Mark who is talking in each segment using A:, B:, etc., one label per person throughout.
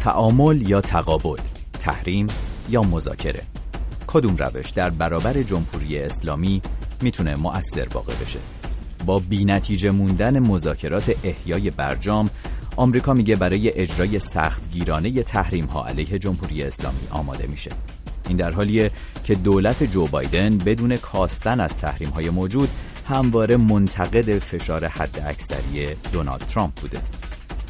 A: تعامل یا تقابل تحریم یا مذاکره. کدوم روش در برابر جمهوری اسلامی می‌تونه مؤثر واقع بشه؟ با بینتیجه موندن مذاکرات احیای برجام آمریکا میگه برای اجرای سخت گیرانه تحریم ها علیه جمهوری اسلامی آماده میشه. این در حالیه که دولت جو بایدن بدون کاستن از تحریم های موجود همواره منتقد فشار حد اکثری دونالد ترامپ بوده.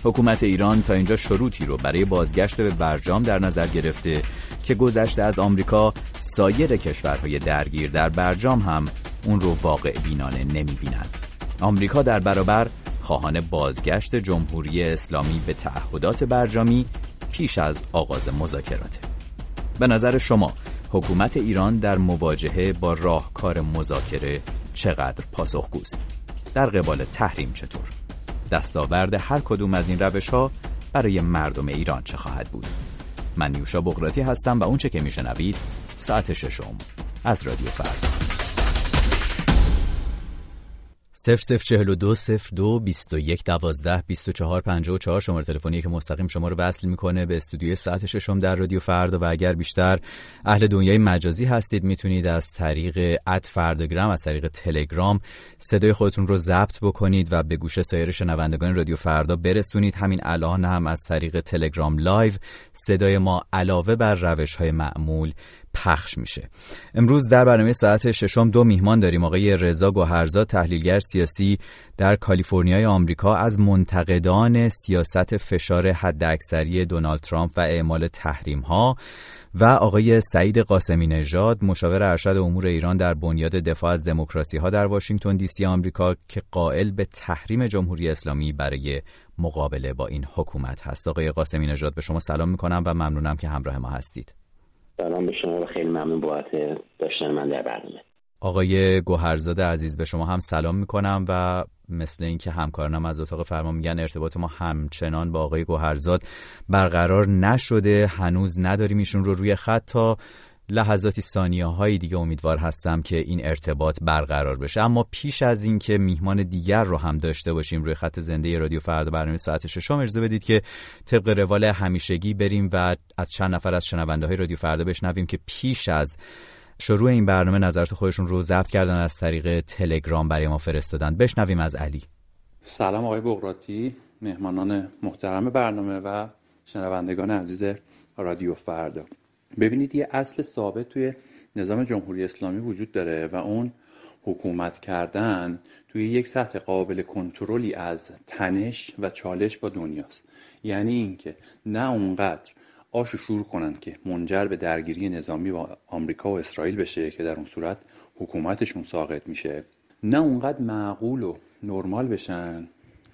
A: حکومت ایران تا اینجا شروطی رو برای بازگشت به برجام در نظر گرفته که گذشته از آمریکا سایر کشورهای درگیر در برجام هم اون رو واقع بینانه نمی بینن. آمریکا در برابر خواهان بازگشت جمهوری اسلامی به تعهدات برجامی پیش از آغاز مذاکراته. به نظر شما حکومت ایران در مواجهه با راهکار مذاکره چقدر پاسخگوست؟ در قبال تحریم چطور؟ دستاورد هر کدوم از این روش ها برای مردم ایران چه خواهد بود. من نیوشا بغراتی هستم و اونچه که میشنوید ساعت ششم از رادیو فردا. 0042 02 21 12 24 54 شماره تلفنی که مستقیم شما رو وصل می‌کنه به استودیوی ساعت ششم در رادیو فردا و اگر بیشتر اهل دنیای مجازی هستید می‌تونید از طریق اد فردگرام از طریق تلگرام صدای خودتون رو ضبط بکنید و به گوش سایر شنوندگان رادیو فردا برسونید. همین الان هم از طریق تلگرام live صدای ما علاوه بر روش های معمول پخش میشه. امروز در برنامه ساعت ششم دو میهمان داریم. آقای رضا گوهرزاد تحلیلگر سیاسی در کالیفرنیای آمریکا از منتقدان سیاست فشار حداکثری دونالد ترامپ و اعمال تحریم ها و آقای سعید قاسمی نژاد مشاور ارشد امور ایران در بنیاد دفاع از دموکراسی ها در واشنگتن دی سی آمریکا که قائل به تحریم جمهوری اسلامی برای مقابله با این حکومت هست. آقای قاسمی نژاد به شما سلام می‌کنم و ممنونم که همراه ما هستید.
B: سلام به شما و خیلی ممنون بابت داشتن من در برنامه.
A: آقای گوهرزاد عزیز به شما هم سلام می‌کنم و مثل اینکه همکارانم از اتاق فرمان میگن ارتباط ما همچنان با آقای گوهرزاد برقرار نشده هنوز نداریم ایشون رو روی خط تا لحظاتی ثانیه های دیگه امیدوار هستم که این ارتباط برقرار بشه. اما پیش از اینکه میهمان دیگر رو هم داشته باشیم روی خط زنده رادیو فردا برنامه ساعت ششم اجازه بدید که طبق روال همیشگی بریم و از چند نفر از شنونده های رادیو فردا بشنویم که پیش از شروع این برنامه نظرات خودشون رو ضبط کردن از طریق تلگرام برای ما فرستادن. بشنویم از علی.
C: سلام آقای بغراتی مهمانان محترم برنامه و شنوندگان عزیز رادیو فردا. ببینید یه اصل ثابت توی نظام جمهوری اسلامی وجود داره و اون حکومت کردن توی یک سطح قابل کنترلی از تنش و چالش با دنیاست. یعنی اینکه نه اونقدر آشو شور کنن که منجر به درگیری نظامی با آمریکا و اسرائیل بشه که در اون صورت حکومتشون ساقط میشه. نه اونقدر معقول و نرمال بشن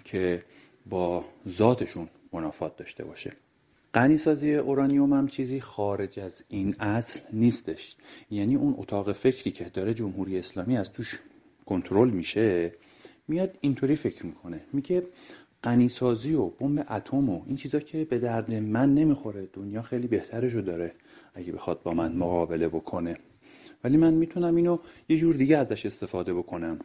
C: که با ذاتشون منافات داشته باشه. غنیسازی اورانیوم هم چیزی خارج از این اصل نیستش. یعنی اون اتاق فکری که داره جمهوری اسلامی از توش کنترل میشه میاد اینطوری فکر می‌کنه. میگه غنیسازی و بمب اتم و این چیزا که به درد من نمی‌خوره دنیا خیلی بهترشو داره اگه بخواد با من مقابله بکنه. ولی من می‌تونم اینو یه جور دیگه ازش استفاده بکنم.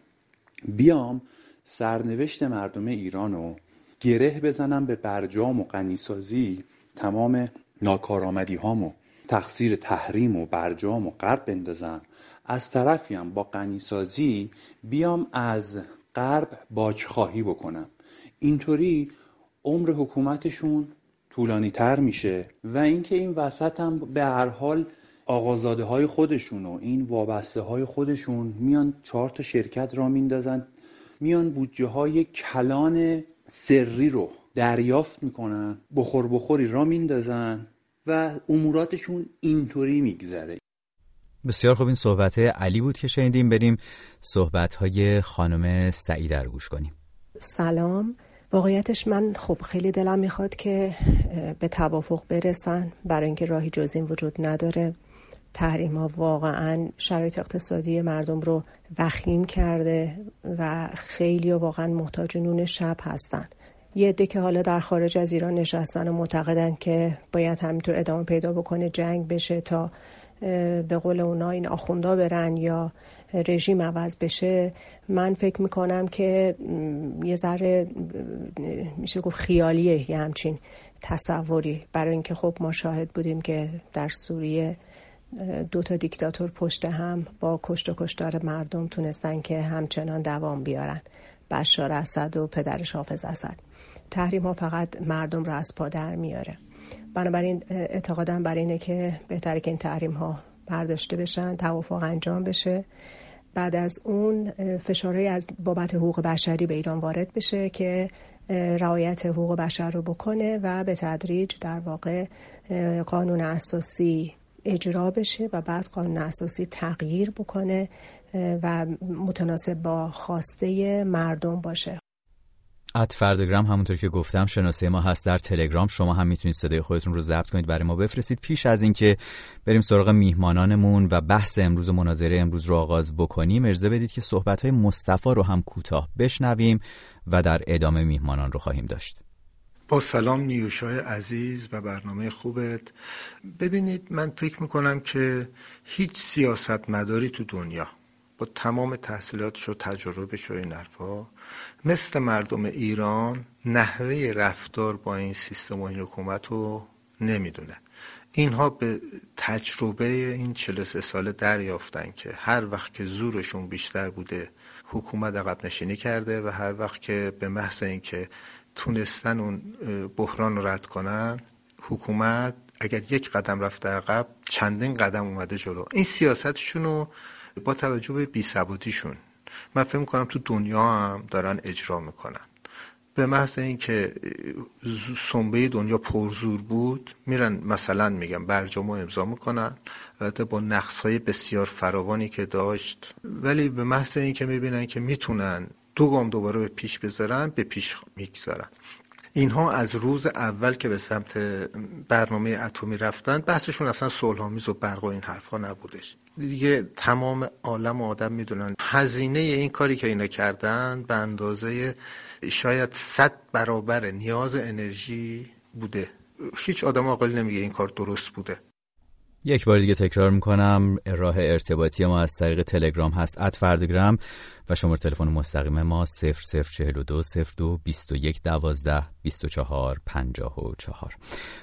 C: بیام سرنوشت مردم ایرانو گره بزنم به برجام و غنیسازی. تمام ناکارآمدی هامو تقصیر تحریم و برجام و غرب بندازم. از طرفی هم با غنیسازی بیام از غرب باجخواهی بکنم. اینطوری عمر حکومتشون طولانی تر میشه و اینکه این وسط هم به هر حال آقازاده های خودشون و این وابسته های خودشون میان چهار تا شرکت را میندازن میان بودجه های کلان سری رو دریافت می‌کنن بخور بخوری را میندازن و اموراتشون اینطوری میگذره.
A: بسیار خوب این صحبت علی بود که شنیدیم. بریم صحبت های خانم سعیده رو گوش کنیم.
D: سلام. واقعیتش من خب خیلی دلم می‌خواد که به توافق برسن. برای اینکه راهی جز این وجود نداره. تحریم ها واقعا شرایط اقتصادی مردم رو وخیم کرده و خیلی واقعا محتاج نون شب هستن. یه عده که حالا در خارج از ایران نشستن و معتقدن که باید همینطور ادامه پیدا بکنه جنگ بشه تا به قول اونا این آخوندا برن یا رژیم عوض بشه. من فکر می‌کنم که یه ذره میشه گفت خیالیه یه همچین تصوری. برای اینکه خب ما شاهد بودیم که در سوریه دو تا دیکتاتور پشت هم با کشت و کشتار مردم تونستن که همچنان دوام بیارن. بشار اسد و پدرش حافظ اسد. تحریم ها فقط مردم را از پا در میاره. بنابراین اعتقادم بر اینه که بهتره که این تحریم ها برداشته بشن توافق انجام بشه. بعد از اون فشارهایی از بابت حقوق بشری به ایران وارد بشه که رعایت حقوق بشر رو بکنه و به تدریج در واقع قانون اساسی اجرا بشه و بعد قانون اساسی تغییر بکنه و متناسب با خواسته مردم باشه.
A: ات فردگرام همونطور که گفتم شناسه ما هست در تلگرام شما هم می‌تونید صدای خودتون رو ضبط کنید برای ما بفرستید. پیش از اینکه بریم سراغ میهمانانمون و بحث امروز و مناظره امروز رو آغاز بکنیم ارزه بدید که صحبت های مصطفی رو هم کوتاه بشنویم و در ادامه میهمانان رو خواهیم داشت.
E: با سلام نیوشای عزیز و برنامه خوبت. ببینید من فکر می‌کنم که هیچ سیاست مداری تو دنیا تمام تحصیلاتش و تجربهش و این حرفا مثل مردم ایران نحوه رفتار با این سیستم و این حکومت رو نمی‌دونه. اینها به تجربه این 43 ساله دریافتن که هر وقت که زورشون بیشتر بوده حکومت عقب نشینی کرده و هر وقت که به محض اینکه تونستن اون بحران رو رد کنن حکومت اگر یک قدم رفته عقب چندین قدم اومده جلو. این سیاستشون رو با توجه به بیثباتیشون. من فکر می‌کنم تو دنیا هم دارن اجرا می‌کنن. به محض اینکه سنبه دنیا پرزور بود میرن مثلا میگم برجام امضا می‌کنن البته با نقص های بسیار فراوانی که داشت. ولی به محض اینکه می‌بینن که می‌تونن دو گام دوباره به پیش بذارن به پیش می‌گذارن. اینها از روز اول که به سمت برنامه اتمی رفتن بحثشون اصلا صلحآمیز و برق و این حرفها نبودش. دیگه تمام عالم و آدم می‌دونن. هزینه این کاری که اینا کردن به اندازه شاید صد برابر نیاز انرژی بوده. هیچ آدم عاقل نمیگه این کار درست بوده.
A: یک بار دیگه تکرار می‌کنم راه ارتباطی ما از طریق تلگرام هست ات فردگرام و شماره تلفن مستقیم ما 0042 02 21 12 24 54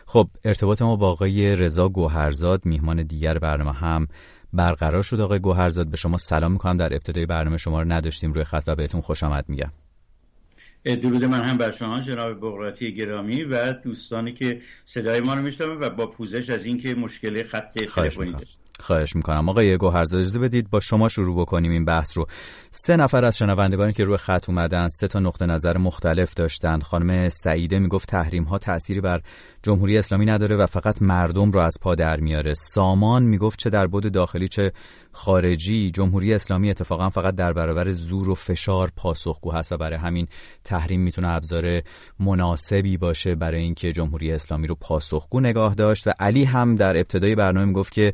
A: خب ارتباط ما با آقای رضا گوهرزاد میهمان دیگر برنامه هم برقرار شد. آقای گوهرزاد به شما سلام می‌کنم. در ابتدای برنامه شما رو نداشتیم روی خط و بهتون خوش آمد میگم.
F: درود من هم بر شما جناب بغراتی گرامی و دوستانی که صدای ما رو میشنوند و با پوزش از اینکه مشکل خط تلفنی داشت.
A: خواهش می‌کنم. آقای گوهرزاد اجازه بدید با شما شروع بکنیم این بحث رو. سه نفر از شنوندگانی که روی خط اومدن سه تا نقطه نظر مختلف داشتن. خانم سعیده می‌گفت تحریم ها تأثیری بر جمهوری اسلامی نداره و فقط مردم رو از پا در میاره. سامان می‌گفت چه در بود داخلی چه خارجی. جمهوری اسلامی اتفاقا فقط در برابر زور و فشار پاسخگو هست و برای همین تحریم می‌تونه ابزار مناسبی باشه برای اینکه جمهوری اسلامی رو پاسخگو نگاه داشت. و علی هم در ابتدای برنامه می‌گفت که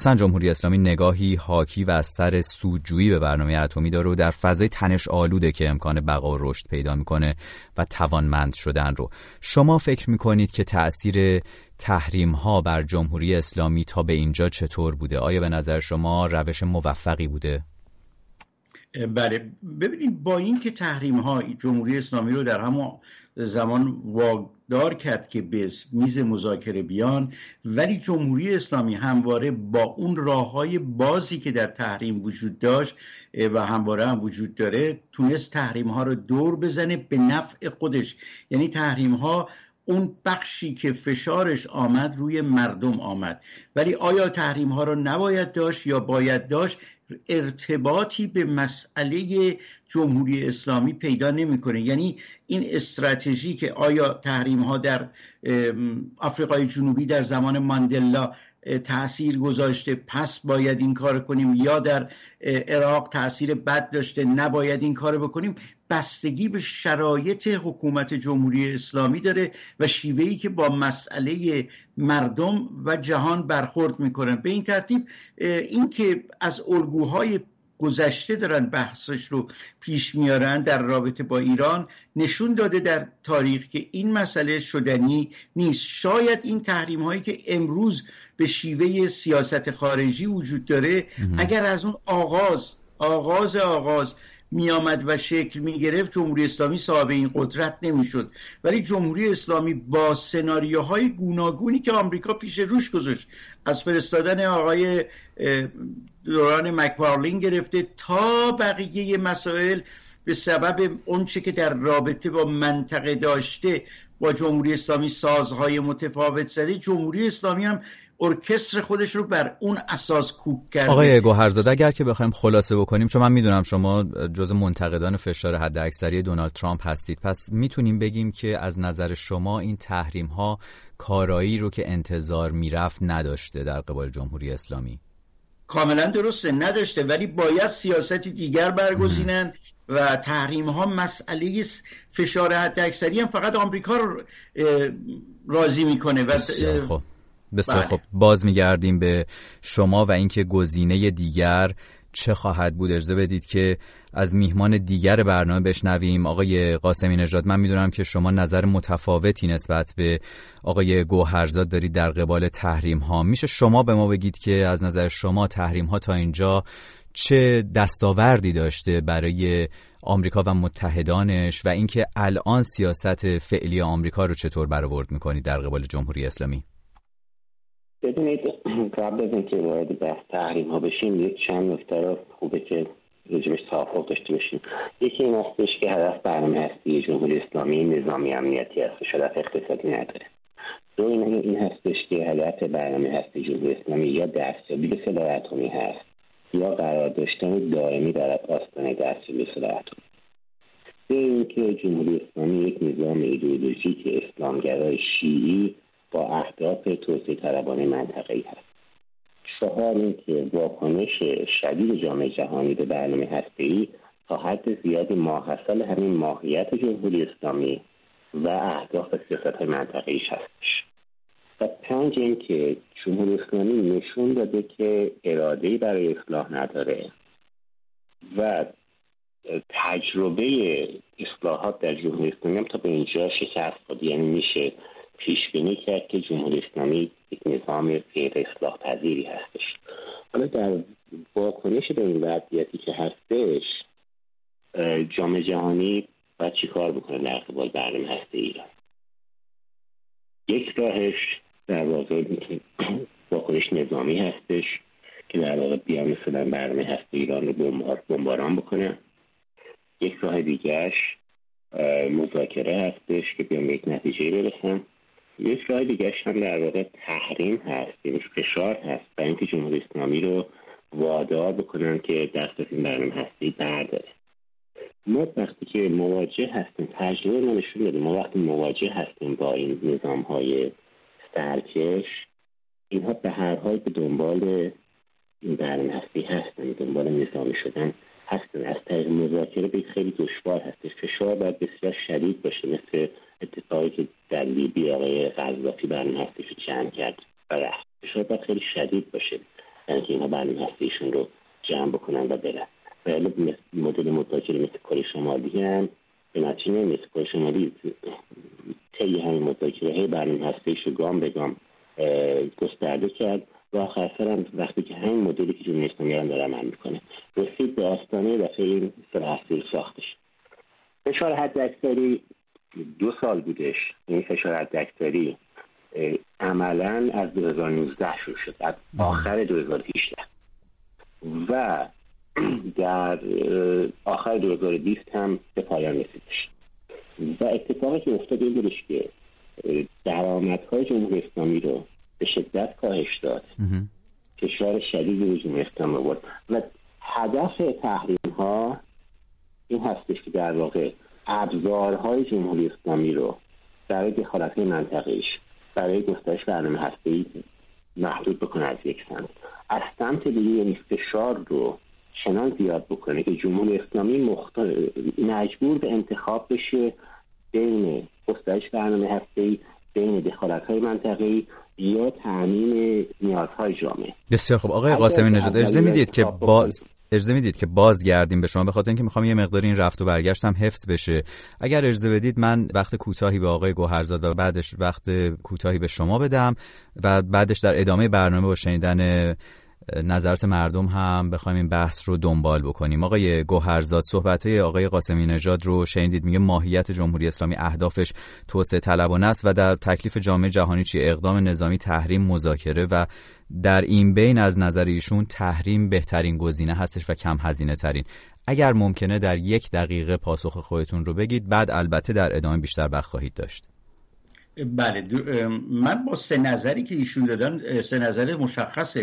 A: اساسا جمهوری اسلامی نگاهی حاکی و از سر سودجویی به برنامه اتمی داره و در فضای تنش آلوده که امکان بقا و رشد پیدا می‌کنه و توانمند شدن رو. شما فکر می‌کنید که تاثیر تحریم ها بر جمهوری اسلامی تا به اینجا چطور بوده؟ آیا به نظر شما روش موفقی بوده؟
F: بله. ببینید با اینکه تحریم ها جمهوری اسلامی رو در همون زمان واگدار کرد که به میز مذاکره بیان ولی جمهوری اسلامی همواره با اون راه های بازی که در تحریم وجود داشت و همواره هم وجود داره تونست تحریم ها رو دور بزنه به نفع خودش. یعنی تحریم ها اون بخشی که فشارش آمد روی مردم آمد. ولی آیا تحریم ها رو نباید داشت یا باید داشت؟ ارتباطی به مسئله جمهوری اسلامی پیدا نمی‌کنه. یعنی این استراتژی که آیا تحریم ها در آفریقای جنوبی در زمان ماندلا تاثیر گذاشته پس باید این کار کنیم یا در عراق تاثیر بد داشته نباید این کار بکنیم بستگی به شرایط حکومت جمهوری اسلامی داره و شیوهی که با مسئله مردم و جهان برخورد می‌کنن به این ترتیب اینکه از الگوهای گذشته دارن بحثش رو پیش میارن در رابطه با ایران نشون داده در تاریخ که این مسئله شدنی نیست. شاید این تحریم هایی که امروز به شیوه سیاست خارجی وجود داره اگر از اون آغاز آغاز آغاز میآمد و شکل می‌گرفت جمهوری اسلامی صاحب این قدرت نمی‌شد. ولی جمهوری اسلامی با سناریوهای گوناگونی که آمریکا پیش روش گذاشت از فرستادن آقای دوران مکوارلین گرفته تا بقیه مسائل به سبب اونچه که در رابطه با منطقه داشته با جمهوری اسلامی سازهای متفاوت زده. جمهوری اسلامی هم ارکستر خودش رو بر اون اساس کوک کرده.
A: آقای گوهرزاده اگر که بخوایم خلاصه بکنیم چون من می‌دونم شما جز منتقدان فشار حد اکثری دونالد ترامپ هستید پس می‌تونیم بگیم که از نظر شما این تحریم ها کارایی رو که انتظار می‌رفت نداشته در قبال جمهوری اسلامی؟
F: کاملا درسته نداشته ولی باید سیاستی دیگر برگزینن و تحریم ها مسئله فشار حد اکثری هم فقط آمریکا رو راضی می‌کنه. و.
A: بسیار بله. خب باز میگردیم به شما و اینکه گزینه دیگر چه خواهد بود. اجازه بدید که از میهمان دیگر برنامه بشنویم. آقای قاسمی نژاد من می‌دونم که شما نظر متفاوتی نسبت به آقای گوهرزاد دارید در قبال تحریم ها میشه شما به ما بگید که از نظر شما تحریم ها تا اینجا چه دستاوردی داشته برای آمریکا و متحدانش و اینکه الان سیاست فعلی آمریکا رو چطور برآورد می‌کنید در قبال جمهوری اسلامی؟
B: ببینید قبل از اینکه وارد بحث تحریم ها بشیم یک چند رو خوبه که رجبش توافق داشته باشیم. یکی این هستش که هدف برنامه هستی جمهوری اسلامی نظامی امنیتی هست هدف اقتصادی نداره. دو این, این هستش که هدف برنامه هستی جمهوری اسلامی یا دستیابی به سلاح اتمی هست یا قرار داشتن دائمی در آستانه دستیابی به سلاح اتمی. به اینکه جمهوری اسلامی یک نظام ایدئولوژیک اسلامگرای شیعی با اهداف توسعه طلبانه منطقه ای هست چهار اینکه واکنش شدید جامعه جهانی به برنامه هسته تا حد زیادی ماحصل همین ماهیت جمهوری اسلامی و اهداف سیاست های منطقه هستش. و پنج اینکه جمهوری اسلامی نشون داده که اراده برای اصلاح نداره و تجربه اصلاحات در جمهوری اسلامی هم تا به اینجا شکست خود یعنی میشه پیش بینی کرد که جمهوری اسلامی یک نظام غیر اصلاح پذیری هستش. حالا در واکنش به این وضعیتی که هستش جامعه جهانی باید چی کار بکنه در قبال برنامه هسته ایران؟ یک راهش در واقع واکنش نظامی هستش که در واقع بیان مثلا برنامه هسته ایران رو بمباران بکنه. یک راه دیگرش مذاکره هستش که بیان به یک نتیجه برسن. یک راه دیگه هم در واقع تحریم هست یعنی فشار هست برای اینکه جمهوری اسلامی رو وادار بکنن که دست از این برنامه هستی برداره. ما وقتی که مواجه هستیم تجربه ما نشون ما وقتی مواجه هستیم با این نظام های سرکش اینها به هر حال به دنبال این برنامه هستی هستن دنبال نظامی شدن هستن. از طریق مذاکره به خیلی دشوار هستش. فشار باید بسیار شدید باشه مثل اتفاقی که در لیبی آقای قذافی برنامه هستیش رو جمع کرد و رفت. فشار باید خیلی شدید باشه یعنی که اینها برنامه هستیشون رو جمع بکنن و برن. و مدل مذاکره مثل کره شمالی هم به نتیجه مثل کره شمالی طی همین مذاکره های برنامه هستیش رو گام به گام گسترده کرد. و آخر هم وقتی که همین مدلی که جمهوری اسلامی هم داره عمل می‌کنه رسید به آستانه و این سرحصیل ساختش. فشار حد اکثری دو سال بودش این فشار حد اکثری عملا از 2019 شروع شد از آخر 2018 و در آخر 2020 هم به پایان رسیدش. و اتفاقی که افتاد این بودش که درآمدهای جمهوری اسلامی رو به شدت کاهش داد. فشار شدیدی به جمهوری اسلامی آورد. و هدف تحریم ها این هستش که در واقع ابزارهای جمهوری اسلامی رو برای دخالت منطقیش برای گسترش برنامه هسته محدود بکنه از یک سمت. از سمت دیگه یعنی فشار رو چنان زیاد بکنه که جمهوری اسلامی مختار... مجبور به انتخاب بشه بین گسترش برنامه هسته بین دخالت های منطقی یا تامین نیازهای جامعه.
A: بسیار خوب. آقای قاسمی نژاد اجازه می‌دید که باز اجازه می‌دید که بازگردیم به شما به خاطر اینکه می‌خوام یه مقداری این رفت و برگشت هم حفظ بشه. اگر اجازه بدید من وقت کوتاهی به آقای گوهرزاد و بعدش وقت کوتاهی به شما بدم و بعدش در ادامه برنامه با شنیدن نظرات مردم هم بخوایم این بحث رو دنبال بکنیم. آقای گوهرزاد صحبت های آقای قاسمی نژاد رو شنیدید میگه ماهیت جمهوری اسلامی اهدافش توسعه طلبانه است و در تکلیف جامعه جهانی چی؟ اقدام نظامی تحریم مذاکره و در این بین از نظر ایشون تحریم بهترین گزینه هستش و کم هزینه ترین اگر ممکنه در یک دقیقه پاسخ خودتون رو بگید بعد البته در ادامه بیشتر وقت خواهید داشت.
F: بله من با سه نظری که ایشون دادن سه نظر مشخص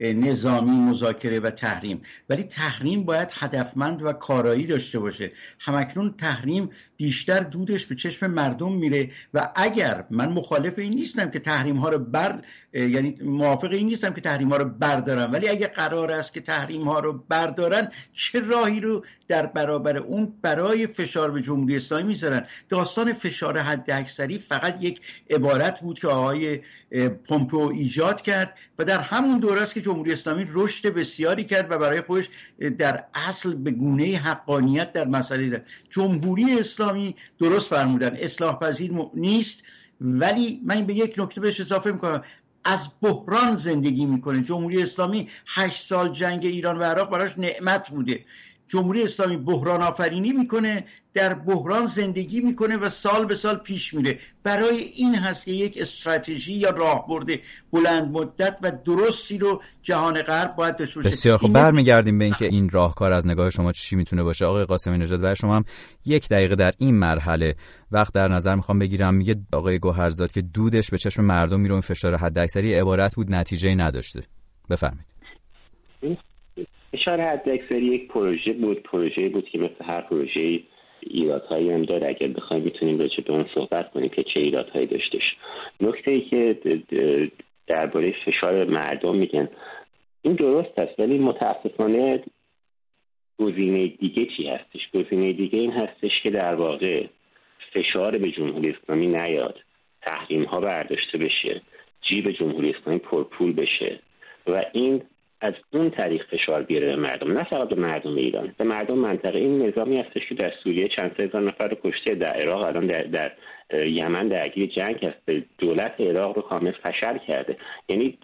F: نظامی مذاکره و تحریم. ولی تحریم باید هدفمند و کارایی داشته باشه. همکنون تحریم بیشتر دودش به چشم مردم میره و اگر من مخالف این نیستم که تحریم ها رو بر یعنی موافق این نیستم که تحریم ها رو بردارن ولی اگر قرار است که تحریم ها رو بردارن چه راهی رو در برابر اون برای فشار به جمهوری اسلامی می‌ذارن. داستان فشار حد اکثری فقط یک عبارت بود که آقای پومپو ایجاد کرد و در همون دوره است که جمهوری اسلامی رشد بسیاری کرد و برای خودش در اصل به گونه حقانیت در مسئله جمهوری اسلامی درست فرمودن اصلاح پذیر نیست ولی من به یک نکته بهش اضافه می‌کنم. از بحران زندگی می‌کنه. جمهوری اسلامی هشت سال جنگ ایران و عراق براش نعمت بوده. جمهوری اسلامی بحران آفرینی می‌کنه در بحران زندگی می‌کنه و سال به سال پیش میره. برای این هست که یک استراتژی یا راهبرد بلند مدت و درستی رو جهان غرب باید داشته باشه.
A: بسیار خب برمیگردیم به اینکه این راهکار از نگاه شما چی می‌تونه باشه. آقای قاسمی نژاد و شما هم یک دقیقه در این مرحله وقت در نظر می‌خوام بگیرم. میگه آقای گوهرزاد که دودش به چشم مردم میره این فشار حداکثری عبارت بود نتیجه نداشته. بفرمایید.
B: اشاره حد اکثری یک پروژه بود پروژه بود که مثل هر پروژه ایرادهایی هم داره. اگر بخوایم می‌تونیم راجع به اون صحبت کنیم که چه ایرادهایی داشتش نکته ای که درباره فشار مردم میگن این درست است ولی متاسفانه گزینه دیگه چی هستش؟ گزینه دیگه این هستش که در واقع فشار به جمهوری اسلامی نیاد. تحریم ها برداشته بشه جیب جمهوری اسلامی پرپول بشه و این از اون طریق فشار بیاره به مردم نه فقط به مردم ایران. به مردم منطقه. این نظامی هستش که در سوریه چند هزار نفر رو کشته در عراق الان در, در یمن درگیر جنگ هست. دولت عراق رو کامل فشل کرده. یعنی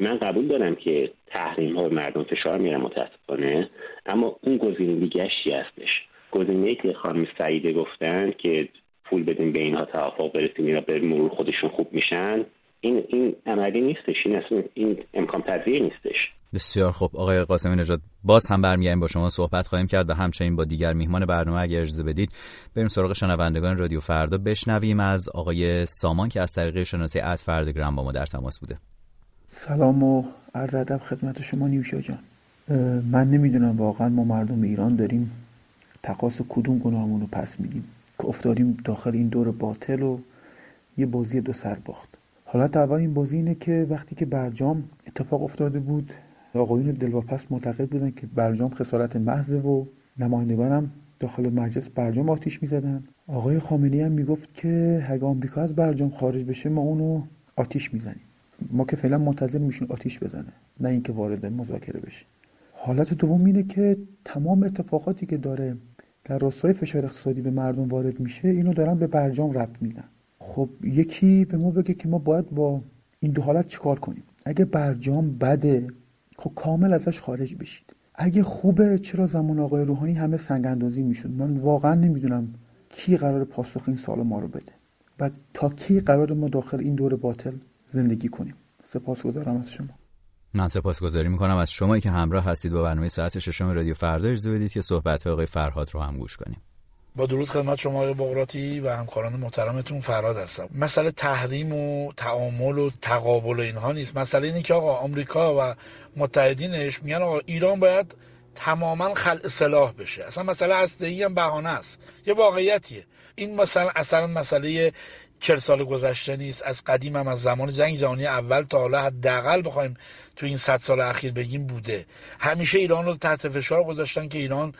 B: من قبول دارم که تحریم ها به مردم فشار میاره متاسفانه. اما اون گزینه دیگهشی هستش. گزینه که خانم سعیده گفتن که پول بدیم به اینها توافق برسیم اینا به مرور خودشون خوب میشن این این عملی نیستش. این اصلا این امکان پذیر نیستش.
A: بسیار خوب. آقای قاسمی نژاد باز هم برمیگردیم با شما صحبت خواهیم کرد و همچنین با دیگر میهمان برنامه اگر اجازه بدید بریم سراغ شنوندگان رادیو فردا بشنویم از آقای سامان که از طریق شناسی اد فردگرام با ما در تماس بوده.
G: سلام و عرض ادب خدمت شما نیوشا جان. من نمی‌دونم واقعا ما مردم ایران داریم تقاس کدوم گناهمون رو پس میدیم. که افتادیم داخل این دور باطل و یه بازی دو سر باخت. حالت اول این بازی اینه که وقتی که برجام اتفاق افتاده بود آقایون دلواپس معتقد بودن که برجام خسارت محض و نمایندگانم داخل مجلس برجام آتیش می‌زدن. آقای خامنه‌ای هم می‌گفت که اگه آمریکا از برجام خارج بشه ما اونو آتیش می‌زنیم. ما که فعلا منتظر میشون آتیش بزنه نه اینکه وارد مذاکره بشه. حالت دوم اینه که تمام اتفاقاتی که داره در راستای فشار اقتصادی به مردم وارد میشه اینو دارن به برجام ربط میدن. خب یکی به ما بگه که ما باید با این دو حالت چیکار کنیم؟ اگه برجام بده خب کامل ازش خارج بشید. اگه خوبه چرا زمان آقای روحانی همه سنگ اندازی می‌شد؟ من واقعا نمی‌دونم کی قرار پاسخ این سال ما رو بده. و تا کی قرار ما داخل این دور باطل زندگی کنیم؟ سپاسگزارم از شما.
A: من سپاسگزاری می‌کنم از شما که همراه هستید با برنامه ساعت ششم رادیو فردا اجازه بدید که صحبت آقای فرهاد رو هم گوش کنیم.
H: با درود خدمت شما آقای بغراتی و همکاران محترمتون فراد هستم. مسئله تحریم و تعامل و تقابل و اینها نیست. مسئله اینه که آقا آمریکا و متحدینش میگن آقا ایران باید تماما خلع سلاح بشه. اصلا مسئله هسته هم بهانه است. یه واقعیتیه. این مثلا اصلا مسئله چل سال گذشته نیست. از قدیم هم از زمان جنگ جهانی اول تا حالا حداقل بخوایم تو این صد سال اخیر بگیم بوده. همیشه ایران رو تحت فشار گذاشتن که ایران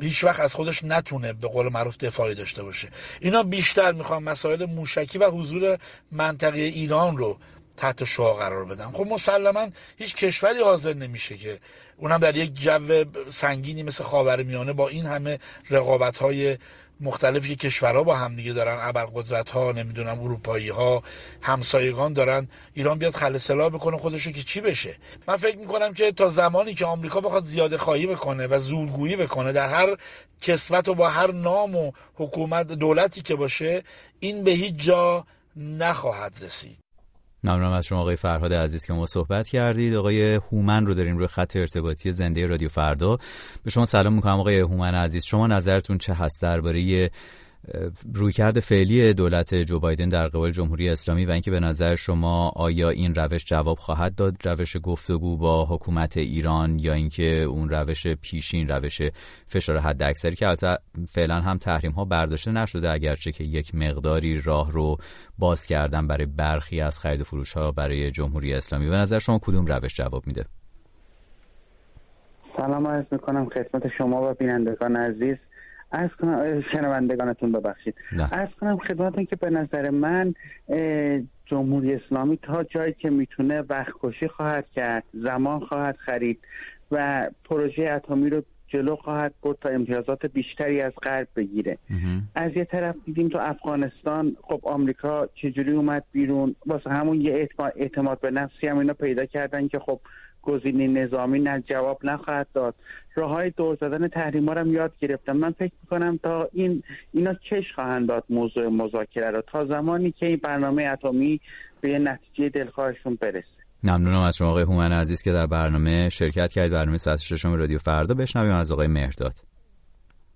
H: هیچ وقت از خودش نتونه به قول معروف دفاعی داشته باشه. اینا بیشتر می‌خوان مسائل موشکی و حضور منطقه ایران رو تحت شعا قرار بدن. خب مسلما هیچ کشوری حاضر نمیشه که اونم در یک جو سنگینی مثل خاورمیانه با این همه رقابت های مختلفی که کشورها با همدیگه دارن ابرقدرت ها نمی‌دونم اروپایی ها همسایگان دارن ایران بیاد خل سلاح بکنه خودشو که چی بشه؟ من فکر می‌کنم که تا زمانی که آمریکا بخواد زیاده خواهی بکنه و زورگویی بکنه در هر کسوت و با هر نام و حکومت دولتی که باشه این به هیچ جا نخواهد رسید.
A: ممنونم از شما آقای فرهاد عزیز که ما صحبت کردید. آقای هومن رو داریم روی خط ارتباطی زنده رادیو فردا. به شما سلام می‌کنم آقای هومن عزیز. شما نظرتون چه هست درباره رویکرد فعلی دولت جو بایدن در قبال جمهوری اسلامی و اینکه به نظر شما آیا این روش جواب خواهد داد؟ روش گفتگو با حکومت ایران یا اینکه اون روش پیشین روش فشار حد اکثری که البته فعلا هم تحریم ها برداشته نشده اگرچه که یک مقداری راه رو باز کردن برای برخی از خرید و فروش ها برای جمهوری اسلامی. به نظر شما کدوم روش جواب میده؟
I: سلام عرض می‌کنم خدمت شما و بینندگان عزیز. از کنم شنوندگانتون ببخشید. از کنم خدمتتون که به نظر من جمهوری اسلامی تا جایی که می‌تونه وقت کشی خواهد کرد زمان خواهد خرید و پروژه اتمی رو جلو خواهد برد تا امتیازات بیشتری از غرب بگیره. از یه طرف دیدیم تو افغانستان خب آمریکا چجوری اومد بیرون؟ واسه همون یه اعتماد به نفسی هم اینا پیدا کردن که خب گزینه نظامی نه جواب نخواهد داد. راه های دور زدن تحریم ها هم یاد گرفتم. من فکر می‌کنم تا این اینا کش خواهند داد موضوع مذاکره رو. تا زمانی که این برنامه اتمی به یه نتیجه دلخواهشون برسه.
A: ممنونم از شما آقای هومن عزیز که در برنامه شرکت کردید برنامه ساعت ششم رادیو فردا بشنویم از آقای مهرداد.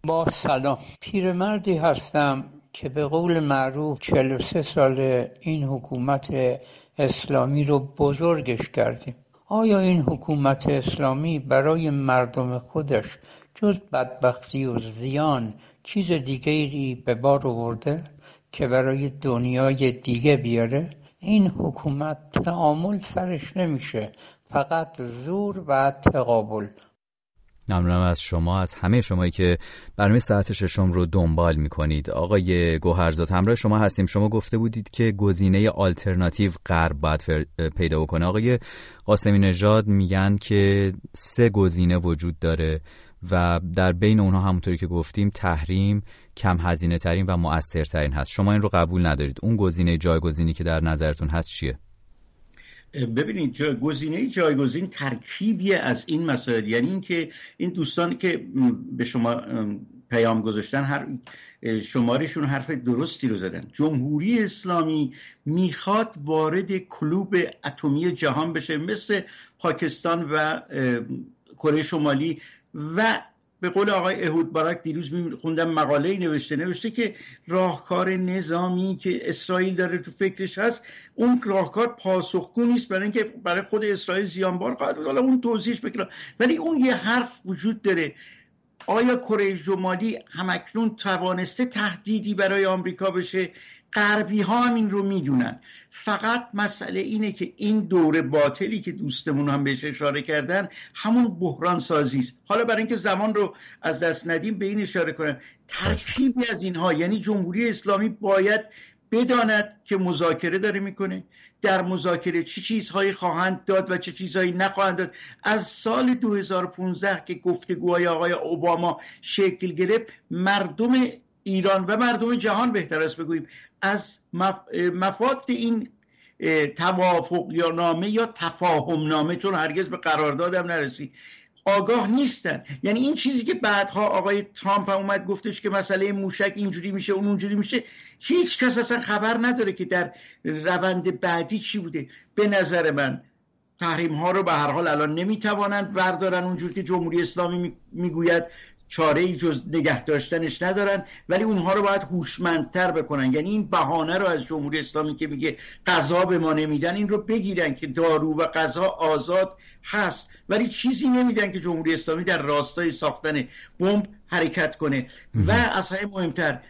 J: با سلام. پیرمردی هستم که به قول معروف 43 سال این حکومت اسلامی رو بزرگش کردیم. آیا این حکومت اسلامی برای مردم خودش جز بدبختی و زیان چیز دیگری به بار آورده که برای دنیای دیگه بیاره؟ این حکومت تعامل سرش نمیشه فقط زور و تقابل
A: ممنونم از شما از همه شمایی که برنامه ساعت ششم رو دنبال می‌کنید. آقای گوهرزاد همراه شما هستیم. شما گفته بودید که گزینه آلترناتیو غرب باید پیدا بکنه. آقای قاسمی نژاد میگن که سه گزینه وجود داره و در بین اونها همونطوری که گفتیم تحریم کم هزینه ترین و مؤثرترین هست. شما این رو قبول ندارید. اون گزینه جایگزینی که در نظرتون هست چیه؟
F: ببینید جا گزینه جایگزین ترکیبی از این مسائل. یعنی اینکه این دوستان که به شما پیام گذاشتن هر شمارشون حرف درستی رو زدن. جمهوری اسلامی می‌خواد وارد کلوب اتمی جهان بشه مثل پاکستان و کره شمالی و به قول آقای اهود بارک دیروز خوندم مقاله نوشته نوشته که راهکار نظامی که اسرائیل داره تو فکرش هست اون راهکار پاسخگو نیست برای اینکه برای خود اسرائیل زیانبار خواهد بود. حالا اون توضیحش بکنم. ولی اون یه حرف وجود داره. آیا کره شمالی همکنون توانسته تهدیدی برای آمریکا بشه؟ غربی ها هم این رو می‌دونن. فقط مسئله اینه که این دور باطلی که دوستمون هم بهش اشاره کردن همون بحران سازی است. حالا برای اینکه زمان رو از دست ندیم به این اشاره کنم. ترکیبی از اینها یعنی جمهوری اسلامی باید بداند که مذاکره داره می‌کنه. در مذاکره چه چی چیزهایی خواهند داد و چه چیزهایی نخواهند داد. از سال 2015 که گفتگوهای آقای اوباما شکل گرفت مردم ایران و مردم جهان بهتر است بگوییم. از مفاد این توافق یا نامه یا تفاهم نامه چون هرگز به قراردادم نرسی آگاه نیستن. یعنی این چیزی که بعدها آقای ترامپ هم اومد گفتش که مسئله موشک اینجوری میشه اون اونجوری میشه هیچ کس اصلا خبر نداره که در روند بعدی چی بوده. به نظر من تحریم ها رو به هر حال الان نمی‌توانند بردارن. اونجور که جمهوری اسلامی می‌گوید چاره ای جز نگه داشتنش ندارن ولی اونها رو باید هوشمندتر بکنن. یعنی این بهانه رو از جمهوری اسلامی که میگه غذا به ما نمیدن این رو بگیرن که دارو و غذا آزاد هست. ولی چیزی نمیدن که جمهوری اسلامی در راستای ساختن بمب حرکت کنه. و از همه مهمتر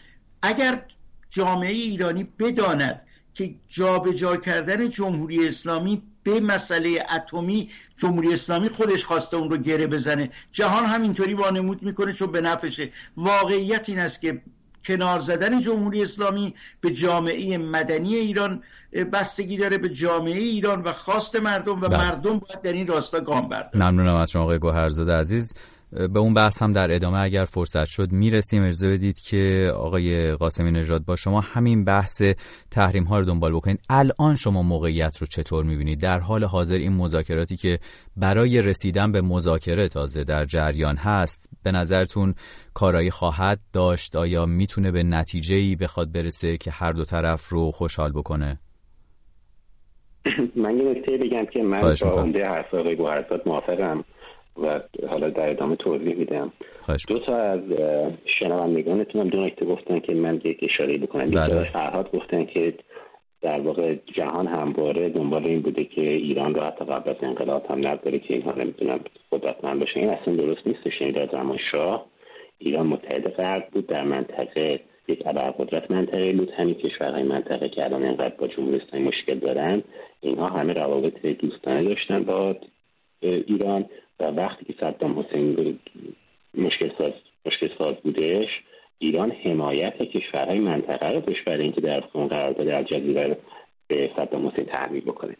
F: اگر جامعه ایرانی بداند که جابجا کردن جمهوری اسلامی به مسئله اتمی جمهوری اسلامی خودش خواسته اون رو گره بزنه. جهان همینطوری وانمود می‌کنه چون به نفشه واقعیت این است که کنار زدن جمهوری اسلامی به جامعه مدنی ایران بستگی داره به جامعه ایران و خواست مردم و بله. مردم باید در این راستا گام بردارن.
A: ممنونم از شما آقای گوهرزاده عزیز. به اون بحث هم در ادامه اگر فرصت شد می‌رسیم. ارزه بدید که آقای قاسمی نژاد با شما همین بحث تحریم ها رو دنبال بکنید. الان شما موقعیت رو چطور می‌بینید؟ در حال حاضر این مذاکراتی که برای رسیدن به مذاکره تازه در جریان هست به نظرتون کارایی خواهد داشت؟ آیا می‌تونه به نتیجه ای بخواد برسه که هر دو طرف رو خوشحال بکنه؟
B: من یه نکته بگم که من با عمده حرف آقای موافقم. و حالا در ادامه توضیح میدم. دو تا از شنوندگانتون هم دو نکته گفتن که من یک اشاره بکنم. بله. فرهاد گفتن که در واقع جهان همواره دنبال این بوده که ایران رو حتی قبل از انقلاب هم نداره که اینها نمی‌تونن قدرتمند باشه این اصلا درست نیستش یعنی در زمان شاه ایران متحد غرب بود در منطقه یک قدرت منطقه بود. همین کشورهای منطقه که الان انقدر با جمهوری اسلامی مشکل دارن اینها همه روابط دوستانه داشتن با ایران. و وقتی که صدام حسین مشکل ساز مشکل ساز بودش ایران حمایت کشورهای منطقه رو داشت برای اینکه در اون قرارداد الجزیره رو به صدام حسین تحمیل بکنه.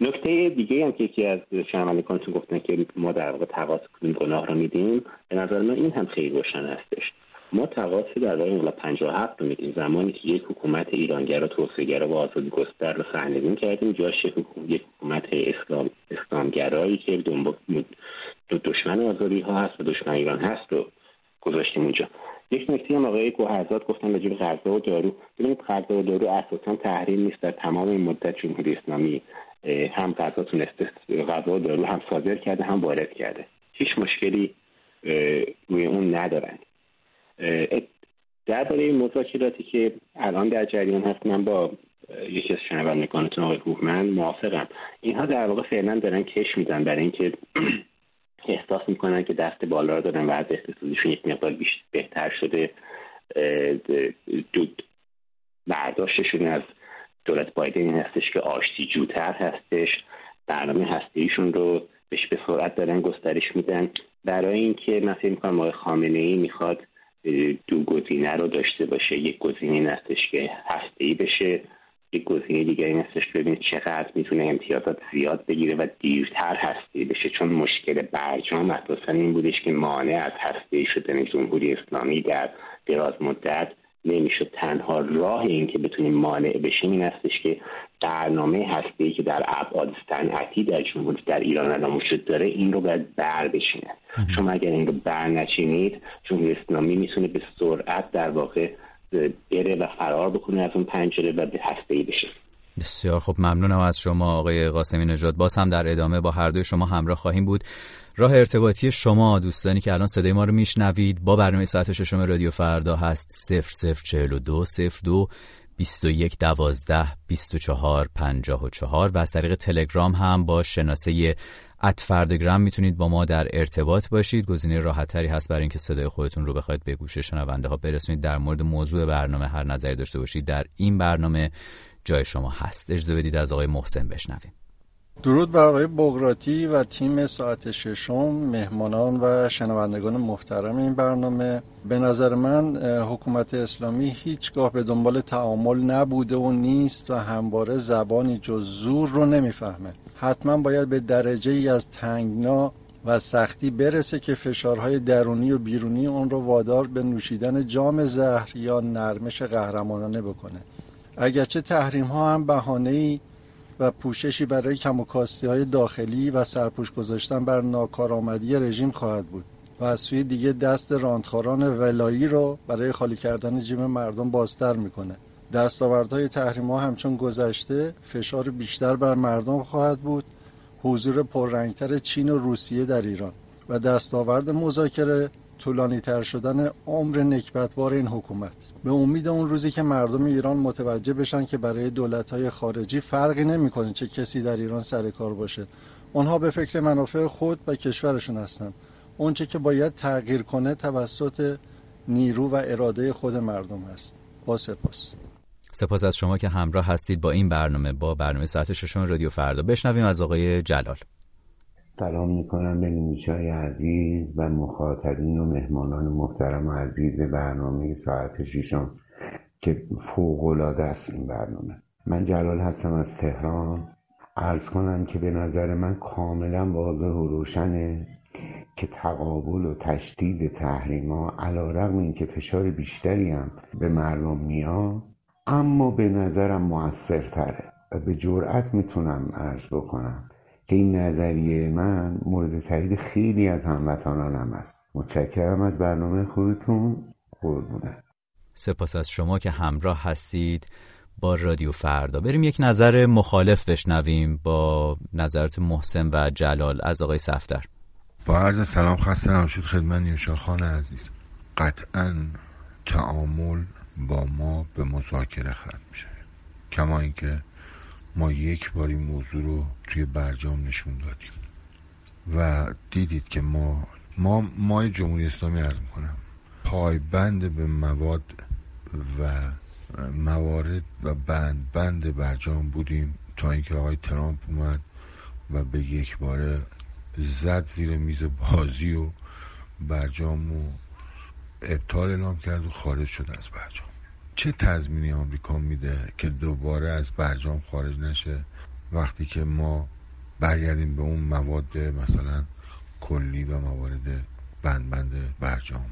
B: نکته دیگه هم که یکی از شنوندگانتون گفتن که ما در واقع تقاس گناه رو میدیم به نظر من این هم خیلی روشن هستش. ما تقاس در انقلاب 57 رو میدیم. زمانی که یک حکومت ایرانگرا توسعه‌گرا و آزادی گستر رو سرنگون کردیم جاش یک حکومت اسلام اسلامگرایی که دنبال دشمن آزادی ها هست و دشمن ایران هست رو گذاشتیم اونجا یک نکته هم آقای گوهرزاد گفتن راجع غذا و دارو. ببینید غذا و دارو اساسا تحریم نیست در تمام این مدت جمهوری اسلامی هم غذا تونسته غذا و دارو هم صادر کرده هم وارد کرده. هیچ مشکلی روی اون ندارن. درباره مذاکراتی که الان در جریان هست من با یکی از شنوندگانتون آقای هومن موافقم. اینها در واقع فعلا دارن کش میدن برای اینکه احساس می‌کنن که دست بالا رو دارن و از اقتصادیشون یک مقدار بهتر شده دود برداشتشون از دولت بایدن این هستش که آشتی جوتر هستش برنامه هستیشون رو بهش به سرعت دارن گسترش میدن. برای اینکه مثلا می‌کنم آقای خامنه ای می‌خواد دو گزینه رو داشته باشه. یک گزینه این هستش که هسته ای بشه. یک گزینه دیگه این هستش که ببینید چقدر می‌تونه امتیازات زیاد بگیره و دیرتر هسته بشه. چون مشکل برجام اساسا این بودش که مانع از هسته شدن جمهوری اسلامی در دراز مدت نمی‌شد تنها راه این که بتونیم مانع بشیم این هستش که برنامه هسته که در ابعاد صنعتی در جمهوری در ایران الان وجود داره این رو باید بر بشینه. شما اگر این رو بر نچینید جمهوری اسلامی می‌تونه به سرعت در واقع بره و فرار بکنه از اون پنجره و به هسته ای بشه.
A: بسیار خب ممنونم از شما آقای قاسمی نژاد. باز هم در ادامه با هر دوی شما همراه خواهیم بود. راه ارتباطی شما دوستانی که الان صدای ما رو میشنوید با برنامه ساعت ششم رادیو فردا هست 0042 02 21 12 24 54 و از طریق تلگرام هم با شناسه ات فردگرام می‌تونید با ما در ارتباط باشید. گزینه راحت تری هست برای اینکه صدای خودتون رو بخواید به گوش شنونده ها برسونید. در مورد موضوع برنامه هر نظری داشته باشید در این برنامه جای شما هست. اجازه بدید از آقای محسن بشنویم.
K: درود بر آقای بغراتی و تیم ساعت ششم مهمانان و شنوندگان محترم این برنامه. به نظر من حکومت اسلامی هیچگاه به دنبال تعامل نبوده و نیست و همواره زبانی جز زور رو نمی‌فهمه. حتما باید به درجه ای از تنگنا و سختی برسه که فشارهای درونی و بیرونی اون رو وادار به نوشیدن جام زهر یا نرمش قهرمانانه بکنه. اگرچه تحریم ها هم بهانه ای و پوششی برای کم های داخلی و سرپوش گذاشتن بر ناکارآمدی رژیم خواهد بود و از سوی دیگه دست راندخاران ولایی رو برای خالی کردن جیب مردم بازتر می‌کنه. دستاوردهای تحریم ها همچون گذشته فشار بیشتر بر مردم خواهد بود. حضور پررنگتر چین و روسیه در ایران و دستاورد مذاکره طولانی تر شدن عمر نکبتبار این حکومت. به امید اون روزی که مردم ایران متوجه بشن که برای دولت‌های خارجی فرقی نمی‌کنه چه کسی در ایران سر کار باشه. اونها به فکر منافع خود و کشورشون هستند اونچه که باید تغییر کنه توسط نیرو و اراده خود مردم است با سپاس.
A: سپاس از شما که همراه هستید با این برنامه. با برنامه ساعت ششم رادیو فردا بشنویم از آقای جلال.
L: سلام می‌کنم به نیوشای عزیز و مخاطبین و مهمانان محترم و عزیز برنامه ساعت شیشم که فوقالعاده است این برنامه. من جلال هستم از تهران. ارز کنم که به نظر من کاملا واضح و روشنه که تقابل و تشدید تحریم ها علا رقم این که فشار بیشتری هم به مردم میاد اما به نظرم موثرتره و به جرأت می‌تونم عرض بکنم. که این نظریه من مورد تایید خیلی از هموطنانم است. متشکرم از برنامه خودتون. قربونه
A: سپاس از شما که همراه هستید با رادیو فردا. بریم یک نظر مخالف بشنویم با نظرات محسن و جلال از آقای سفتر
M: با عرض سلام خسته نباشید خدمت نیوشا خان عزیز. قطعا تعامل با ما به مذاکره ختم میشه کما اینکه ما یک بار این موضوع رو توی برجام نشون دادیم. و دیدید که ما ما مای جمهوری اسلامی عرض می‌کنم. پایبند به مواد و موارد و بند بند برجام بودیم تا اینکه آقای ترامپ اومد و به یک باره زد زیر میز بازی و برجام و ابطال اعلام کرد و خارج شد از برجام. چه تضمینی آمریکا میده که دوباره از برجام خارج نشه وقتی که ما برگردیم به اون مواد مثلا کلی و موارد بند بند برجام؟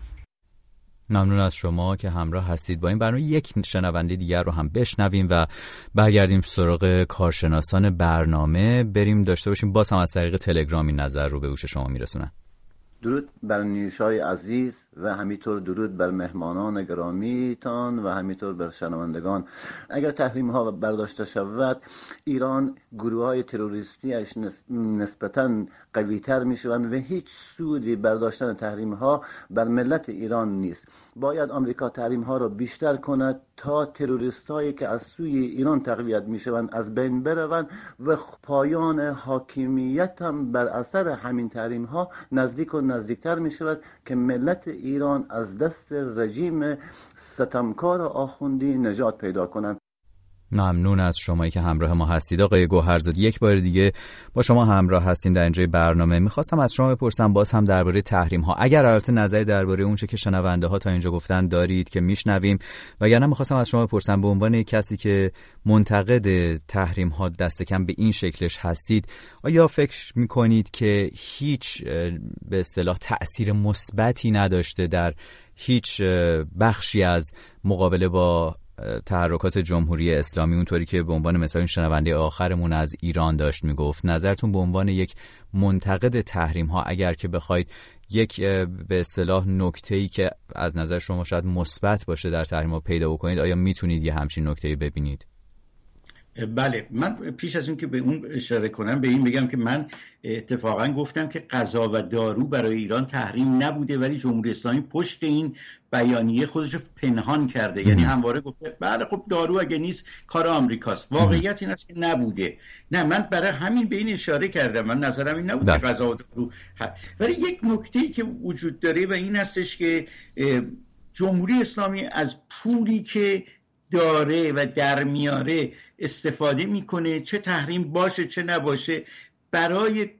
A: ممنون از شما که همراه هستید با این برنامه. یک شنونده دیگر رو هم بشنویم و برگردیم سراغ کارشناسان برنامه. بریم داشته باشیم. باز هم از طریق تلگرامی نظر رو به گوش شما میرسونن
N: درود بر نیوشای عزیز و همینطور درود بر مهمانان گرامیتان و همینطور بر شنوندگان. اگر تحریم ها برداشته شود ایران گروه های تروریستی اش نسبتا قوی تر می شوند و هیچ سودی برداشتن تحریم ها بر ملت ایران نیست. باید آمریکا تحریم ها را بیشتر کند تا تروریست هایی که از سوی ایران تقویت می شوند از بین بروند و پایان حاکمیت هم بر اثر همین تحریم ها نزدیک و نزدیکتر می شود که ملت ایران از دست رژیم ستمکار آخوندی نجات پیدا کنند
A: ممنون از شمایی که همراه ما هستید. آقای گوهرزاد یک بار دیگه با شما همراه هستیم در اینجای برنامه. می‌خواستم از شما بپرسم باز هم درباره تحریم ها اگر البته نظری درباره اونچه که شنونده ها تا اینجا گفتن دارید که میشنویم وگرنه می‌خواستم از شما بپرسم به عنوان کسی که منتقد تحریم ها دست کم به این شکلش هستید آیا فکر می‌کنید که هیچ به اصطلاح تاثیر مثبتی نداشته در هیچ بخشی از مقابله با تحرکات جمهوری اسلامی اونطوری که به عنوان مثال شنونده آخرمون از ایران داشت می‌گفت. نظرتون به عنوان یک منتقد تحریم ها اگر که بخواید یک به اصطلاح نکته ای که از نظر شما شاید مثبت باشه در تحریم ها پیدا بکنید آیا می‌تونید یه همچین نکته ببینید؟
F: بله. من پیش از اون که به اون اشاره کنم به این بگم که من اتفاقا گفتم که غذا و دارو برای ایران تحریم نبوده ولی جمهوری اسلامی پشت این بیانیه خودش رو پنهان کرده. یعنی همواره گفته بله خب دارو اگه نیست کار آمریکاست. واقعیت این است که نبوده. نه من برای همین به این اشاره کردم. من نظرم این نبوده بله. غذا و دارو ولی یک نکته ای که وجود داره و این هستش که جمهوری اسلامی از پولی که داره و در میاره استفاده می‌کنه چه تحریم باشه چه نباشه. برای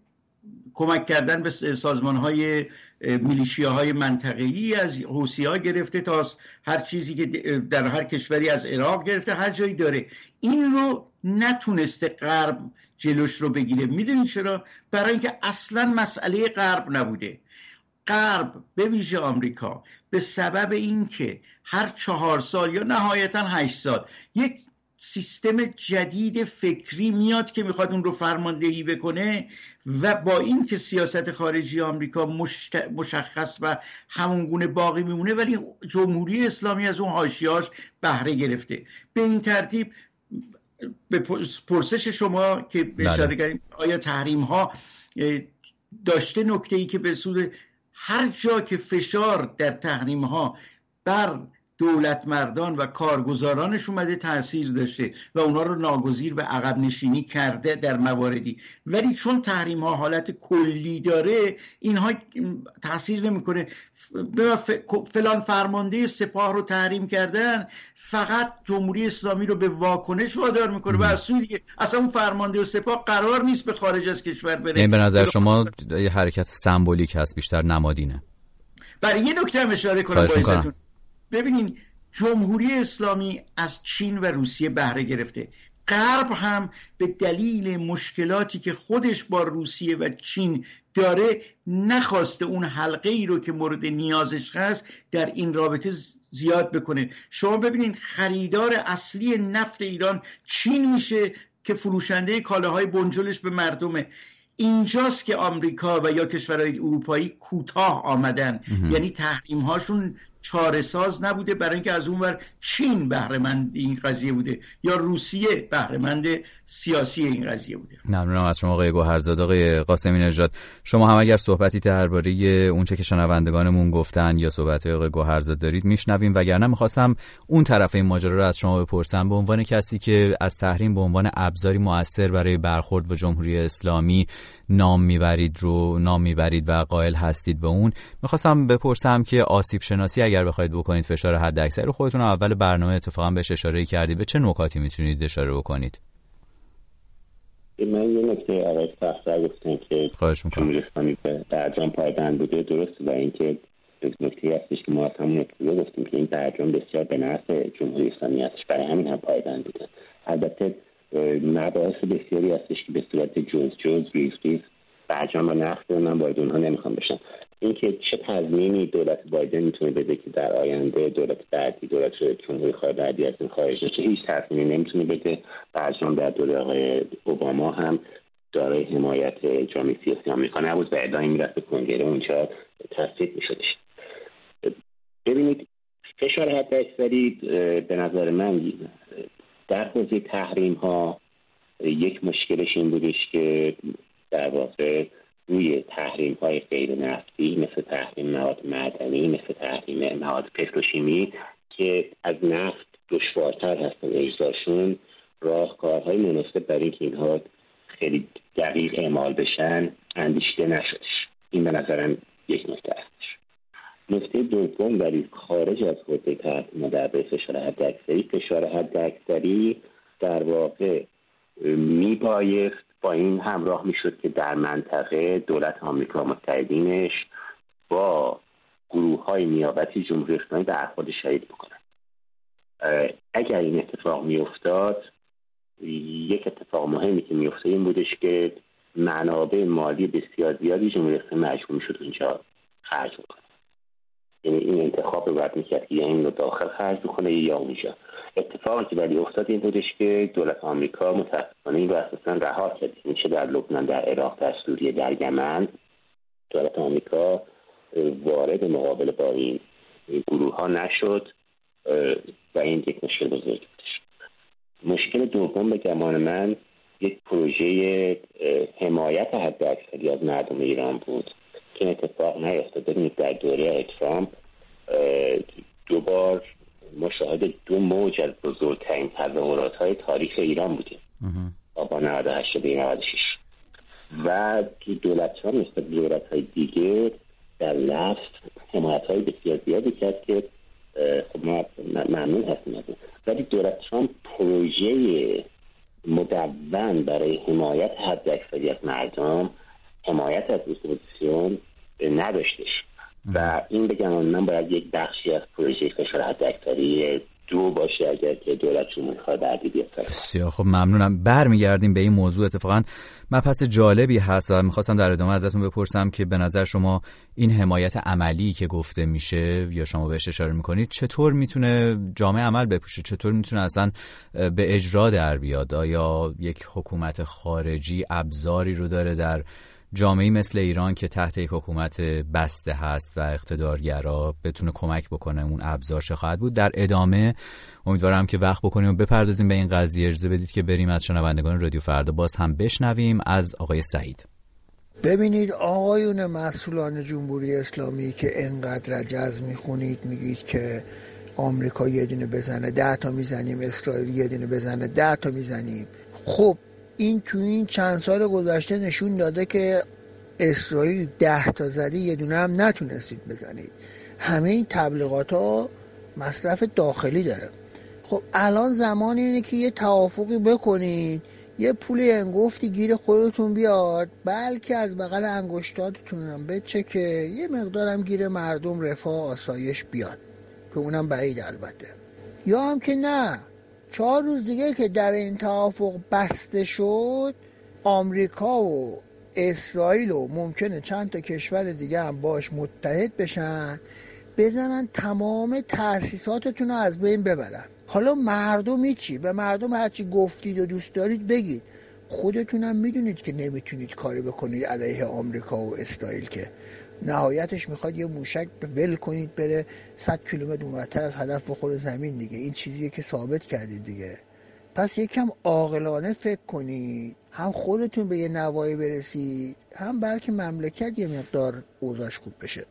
F: کمک کردن به سازمان های میلیشیا های منطقه‌ای از حوسی ها گرفته تا هر چیزی که در هر کشوری از عراق گرفته هر جایی داره. این رو نتونسته غرب جلوش رو بگیره. می‌دونید چرا؟ برای اینکه اصلا مسئله غرب نبوده. غرب به ویژه آمریکا به سبب اینکه هر چهار سال یا نهایتا هشت سال یک سیستم جدید فکری میاد که می‌خواد اون رو فرماندهی بکنه و با این که سیاست خارجی آمریکا مشخص و همونگونه باقی میمونه ولی جمهوری اسلامی از اون هاشیاش بهره گرفته به این ترتیب به پرسش شما که به اشاره بله. کردیم آیا تحریم ها داشته نکته ای که به سود هر جا که فشار در تحریم ها بر دولت مردان و کارگزارانش اومده تاثیر داشته و اونا رو ناگزیر به عقب نشینی کرده در مواردی. ولی چون تحریم ها حالت کلی داره اینها تاثیر نمی‌کنه. فلان فرمانده سپاه رو تحریم کردن فقط جمهوری اسلامی رو به واکنش وادار می‌کنه و از سوی دیگه اصلا اون فرمانده و سپاه قرار نیست به خارج از کشور بره.
A: یعنی به نظر شما یه حرکت سمبولیک هست بیشتر نمادینه.
F: برای یه نکته هم اشاره کنم ببینین جمهوری اسلامی از چین و روسیه بهره گرفته. غرب هم به دلیل مشکلاتی که خودش با روسیه و چین داره نخواسته اون حلقه ای رو که مورد نیازش هست در این رابطه زیاد بکنه. شما ببینید خریدار اصلی نفت ایران چین میشه که فروشنده کالاهای بنجلش به مردمه. اینجاست که آمریکا و یا کشورهای اروپایی کوتاه آمدن. یعنی تحریم هاشون چاره ساز نبوده. برای اینکه از اونور چین بهرهمند این قضیه بوده یا روسیه بهرهمند سیاسی این قضیه بوده.
A: ممنونم از شما آقای گوهرزاد. آقای قاسمی نژاد شما هم اگر صحبتی درباره اونچه که شنوندگانمون گفتن یا صحبت آقای گوهرزاد دارید میشنویم. وگرنه می‌خواستم اون طرف این ماجرا رو از شما بپرسم. به عنوان کسی که از تحریم به عنوان ابزاری موثر برای برخورد با جمهوری اسلامی نام می‌برید رو نام می‌برید و قائل هستید به اون. می‌خواستم بپرسم که آسیب شناسی اگر بخواید بکنید فشار حد اکثر رو خودتون اول برنامه اتفاقا بهش اشاره کردید. به چه نکاتی می‌تونید اشاره بکنید؟
B: من یه نکته آقای سختر گفتن که اسلامی به برجام پایبند بوده درست و اینکه نکته هستش که ما از همون ابتدا گفتیم که این برجام بسیار به نفع جمهوری اسلامی هستش. برای همین هم پایبند بوده. البته مباحث بسیاری هستش که به صورت جز جز ریز ریز برجام و نقد من باید اونها نمی‌خوام بشن اینکه چه تضمینی دولت بایدن می‌تونه بده که در آینده دولت بعدی دولت جمهوری خواهد بعدی از این خارج نشه هیچ تضمینی نمی‌تونه بده. برجام در دوره آقای اوباما هم دارای حمایت جامعه سیاسی آمریکا نبود و ادعای می‌رفت به کنگره. اونجا تصدیق میشدش. ببینید فشار حد به نظر من در حوزه تحریم ها یک مشکلش این بودش که در واقع روی تحریم های غیر نفتی مثل تحریم مواد معدنی مثل تحریم مواد پتروشیمی که از نفت دشوارتر هستن اجزاشون راهکارهای مناسب برای اینکه اینها خیلی دقیق اعمال بشن اندیشیده نشدش این به نظرم یک نکته هستش نکته دوم ولی خارج از حوزه در فشار حد اکثری فشار حد اکثری در واقع میبایست با این همراه می‌شد که در منطقه دولت آمریکا متحدینش با گروه های نیابتی جمهوری اسلامی برخورد شهید بکنن اگر این اتفاق میافتاد یک اتفاق مهمی که میفته این بودش که منابع مالی بسیار زیادی جمهوری اسلامی مجبور می‌شد اونجا خرج بکنه. یعنی این انتخاب رو باید می‌کرد که یا این رو داخل خرج بکنه یا اونجا. اتفاقی که ولی افتاد این بودش که دولت آمریکا متاسفانه این رو اساسا رها کرد. این چه در لبنان در عراق در سوریه در یمن. دولت آمریکا وارد مقابل با این گروه ها نشد و این یک مشکل بزرگ بودش. مشکل دوم به گمان من یک پروژه حمایت حد اکثری از مردم ایران بود. که اتفاق نیفتاد ببینید در دوره ترامپ دوبار مشاهده دو موج از بزرگترین تظاهرات های تاریخ ایران بودیم. با 98 به 96 و دولت ها مثل دولت های دیگه در لفت حمایت های بسیار زیادی کرد که خب ما ممنون هستیم از ولی دولت ترامپ پروژه مدون برای حمایت حد اکثری از مردم حمایت از اپوزیسیون نداشتش. و این بگم من باید یک بخشی از پروژه فشار حداکثری دو باشه اگر که دولت جمهوری خواهد بعدی بیاد
A: بسیار خب ممنونم. برمیگردیم به این موضوع. اتفاقا مبحث جالبی هست و می‌خواستم در ادامه ازتون بپرسم که به نظر شما این حمایت عملی که گفته میشه یا شما بهش اشاره می‌کنید چطور می‌تونه جامعه عمل بپوشه؟ چطور می‌تونه اصلا به اجرا در بیاد؟ آیا یک حکومت خارجی ابزاری رو داره در جامعه مثل ایران که تحت یک حکومت بسته هست و اقتدارگرا بتونه کمک بکنه اون ابزار چه خواهد بود. در ادامه امیدوارم که وقت بکنیم و بپردازیم به این قضیه. ارزه بدید که بریم از شنوندگان رادیو فردا باز هم بشنویم. از آقای سعید.
O: ببینید آقایون مسئولان جمهوری اسلامی که انقدر رجز می‌خونید میگید که آمریکا یه دونه بزنه ده تا می‌زنیم اسرائیل یه دونه بزنه ده تا می‌زنیم. خب این تو این چند سال گذشته نشون داده که اسرائیل ده تا زدی یه دونه هم نتونستید بزنید. همه این تبلیغات ها مصرف داخلی داره. خب الان زمان اینه که یه توافقی بکنید یه پول انگفتی گیر خودتون بیاد بلکه از بغل انگشتاتتون هم بچه که یه مقدارم گیر مردم رفاه آسایش بیاد که اونم بعید البته. یا هم که نه. چهار روز دیگه که در این توافق بسته شد آمریکا و اسرائیل و ممکنه چند تا کشور دیگه هم باش متحد بشن بزنن تمام تأسیساتتون رو از بین ببرن. حالا مردم چی به مردم هرچی گفتید و دوست دارید بگید. خودتونم می‌دونید که نمی‌تونید کاری بکنید علیه آمریکا و اسرائیل که نهایتش می‌خواد یه موشک ول کنید بره 100 کیلومتر اونورتر از هدف بخوره زمین دیگه. این چیزیه که ثابت کردید دیگه. پس یکم عاقلانه فکر کنید. هم خودتون به یه نوایی برسید هم بلکه مملکت یه مقدار اوضاش خوب بشه.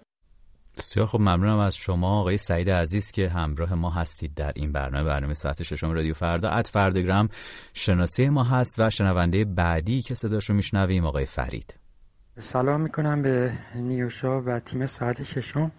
A: بسیار خب ممنونم از شما آقای سعید عزیز که همراه ما هستید در این برنامه. برنامه ساعت ششم رادیو فردا ات فردگرام. شناسی ما هست و شنونده بعدی که صداش رو میشنویم آقای فرید.
P: سلام می‌کنم به نیوشا و تیم ساعت ششم.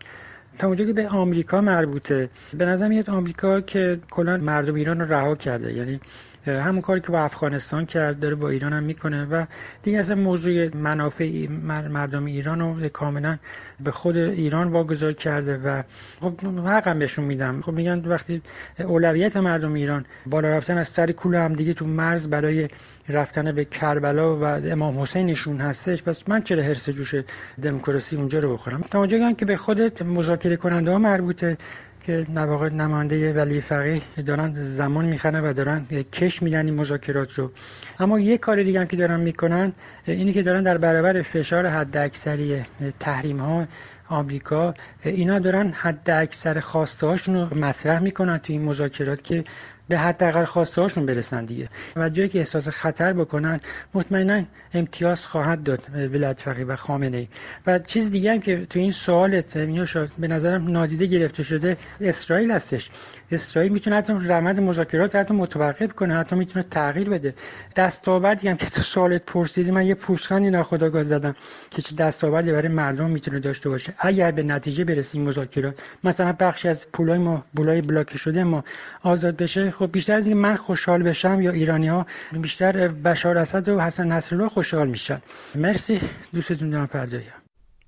P: تا اونجا که به آمریکا مربوطه به نظر میاد آمریکا که کلا مردم ایران رو رها کرده. یعنی همون کاری که با افغانستان کرد داره با ایران هم می‌کنه و دیگه اصلا موضوع منافع مردم ایران رو کاملا به خود ایران واگذار کرده و خب حقم بهشون میدم. خب میگن وقتی اولویت مردم ایران بالا رفتن از سر کوله هم دیگه تو مرز برای رفتن به کربلا و امام حسینشون هستش. پس من چرا حرس جوش دموکراسی اونجا رو بخورم؟ تا اونجا که به خود مذاکره کننده ها مربوطه که نواقع نماینده ولی فقیه دارن زمان میخنه و دارن کش میدن این مذاکرات رو. اما یه کار دیگه هم که دارن می‌کنن اینی که دارن در برابر فشار حد اکثری تحریم ها آمریکا اینا دارن حد اکثر خواسته هاشون رو مطرح می‌کنن تو این مذاکرات که به حداقل خواسته هاشون برسن دیگه. و جایی که احساس خطر بکنن مطمئنا امتیاز خواهد داد ولایت فقیه و خامنه ای. و چیز دیگه هم که تو این سوالت به نظرم نادیده گرفته شده اسرائیل هستش. اسرائیل می‌تونه حتی روند مذاکرات حتی متوقف کنه حتی می‌تونه تغییر بده. دستاوردی هم که تو سوالت پرسیدی من یه پوزخندی ناخداگاه زدم که چه دستاوردی برای مردم می‌تونه داشته باشه. اگر به نتیجه برسیم مذاکرات مثلا بخشی از پولای ما پولای بلاک شده ما آزاد بشه خب بیشتر از اینکه من خوشحال بشم یا ایرانی ها بیشتر بشار اسد و حسن نصرالله خوشحال میشن. مرسی دوستتون دارم پردایم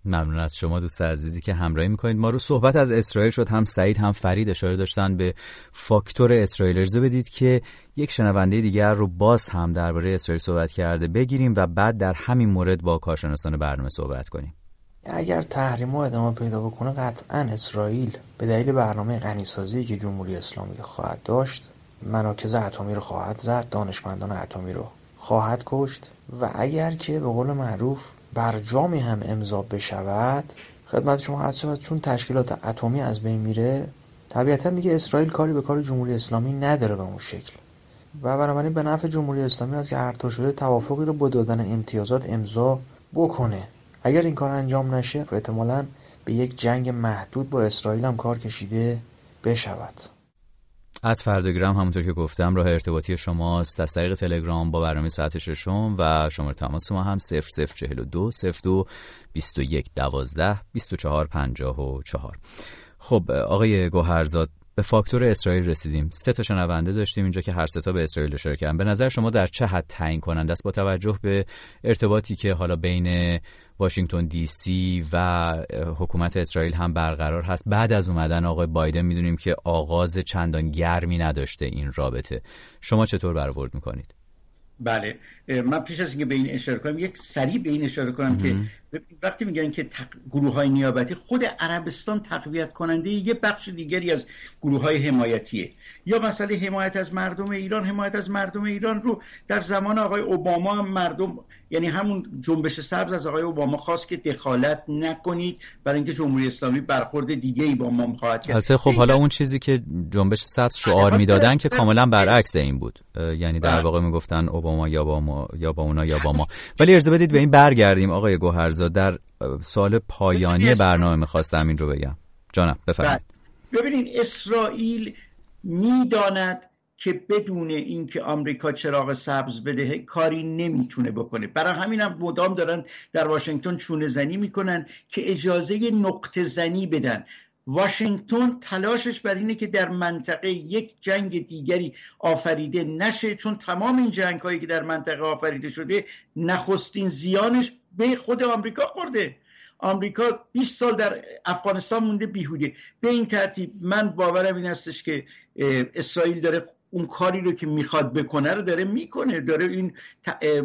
A: ممنون از شما دوست عزیزی که همراهی می‌کنید. ما رو صحبت از اسرائیل شد هم سعید هم فرید اشاره داشتن به فاکتور اسرائیل. ارزه بدید که یک شنونده دیگر رو باز هم درباره اسرائیل صحبت کرده. بگیریم و بعد در همین مورد با کارشناسان برنامه صحبت کنیم.
Q: اگر تحریم ادامه پیدا بکنه قطعا اسرائیل به دلیل برنامه غنیسازی که جمهوری اسلامی خواهد داشت مراکز اتمی رو خواهد زد دانشمندان اتمی رو خواهد کشت و اگر که به قول معروف برجامی هم امضا بشود خدمت شما عرض شود چون تشکیلات اتمی از بین میره طبیعتا دیگه اسرائیل کاری به کار جمهوری اسلامی نداره به اون شکل. و بنابراین به نفع جمهوری اسلامی است که هر شده توافقی رو با دادن امتیازات امضا بکنه. اگر این کار انجام نشه احتمالا به یک جنگ محدود با اسرائیل هم کار کشیده بشود.
A: ات فردگرام همونطور که گفتم راه ارتباطی شماست. از طریق تلگرام با برنامه ساعت ششم و شماره تماس ما هم 0042 02 21 12 24 54 خب آقای گوهرزاد به فاکتور اسرائیل رسیدیم. سه تا شنونده داشتیم اینجا که هر سه تا به اسرائیل اشاره کردن. به نظر شما در چه حد تعیین کننده است؟ با توجه به ارتباطی که حالا بین واشنگتن دی سی و حکومت اسرائیل هم برقرار هست. بعد از اومدن آقای بایدن می‌دونیم که آغاز چندان گرمی نداشته این رابطه. شما چطور برآورد می‌کنید؟
F: بله من پیش از اینکه به این اشاره کنم یک سریع به این اشاره کنم که وقتی میگن که تق... گروه های نیابتی خود عربستان تقویت کننده یه بخش دیگری از گروه های حمایتیه. یا مسئله حمایت از مردم ایران حمایت از مردم ایران رو در زمان آقای اوباما هم مردم یعنی همون جنبش سبز از آقای اوباما خواست که دخالت نکنید. برای اینکه جمهوری اسلامی برخورد دیگه ای با ما خواهد کرد.
A: البته خب حالا اون چیزی که جنبش سبز شعار می‌دادن که کاملا برعکس این بود. یعنی در بله. واقع می‌گفتن اوباما یا با ما یا با اونا یا با ما. ولی ارزه بدید به این برگردیم آقای گوهرزاد. در سال پایانی برنامه می‌خواستم این رو بگم. جانم بفرمایید.
F: بله. ببینید اسرائیل می‌داند که بدون اینکه آمریکا چراغ سبز بده کاری نمی‌تونه بکنه. برای همین هم مدام دارن در واشنگتن چونه زنی می‌کنن که اجازه نقطه زنی بدن. واشنگتن تلاشش بر اینه که در منطقه یک جنگ دیگری آفریده نشه چون تمام این جنگ هایی که در منطقه آفریده شده نخستین زیانش به خود آمریکا خورده. آمریکا 20 سال در افغانستان مونده بیهوده. به این ترتیب من باورم این هستش که اسرائیل داره اون کاری رو که می‌خواد بکنه رو داره می‌کنه. داره این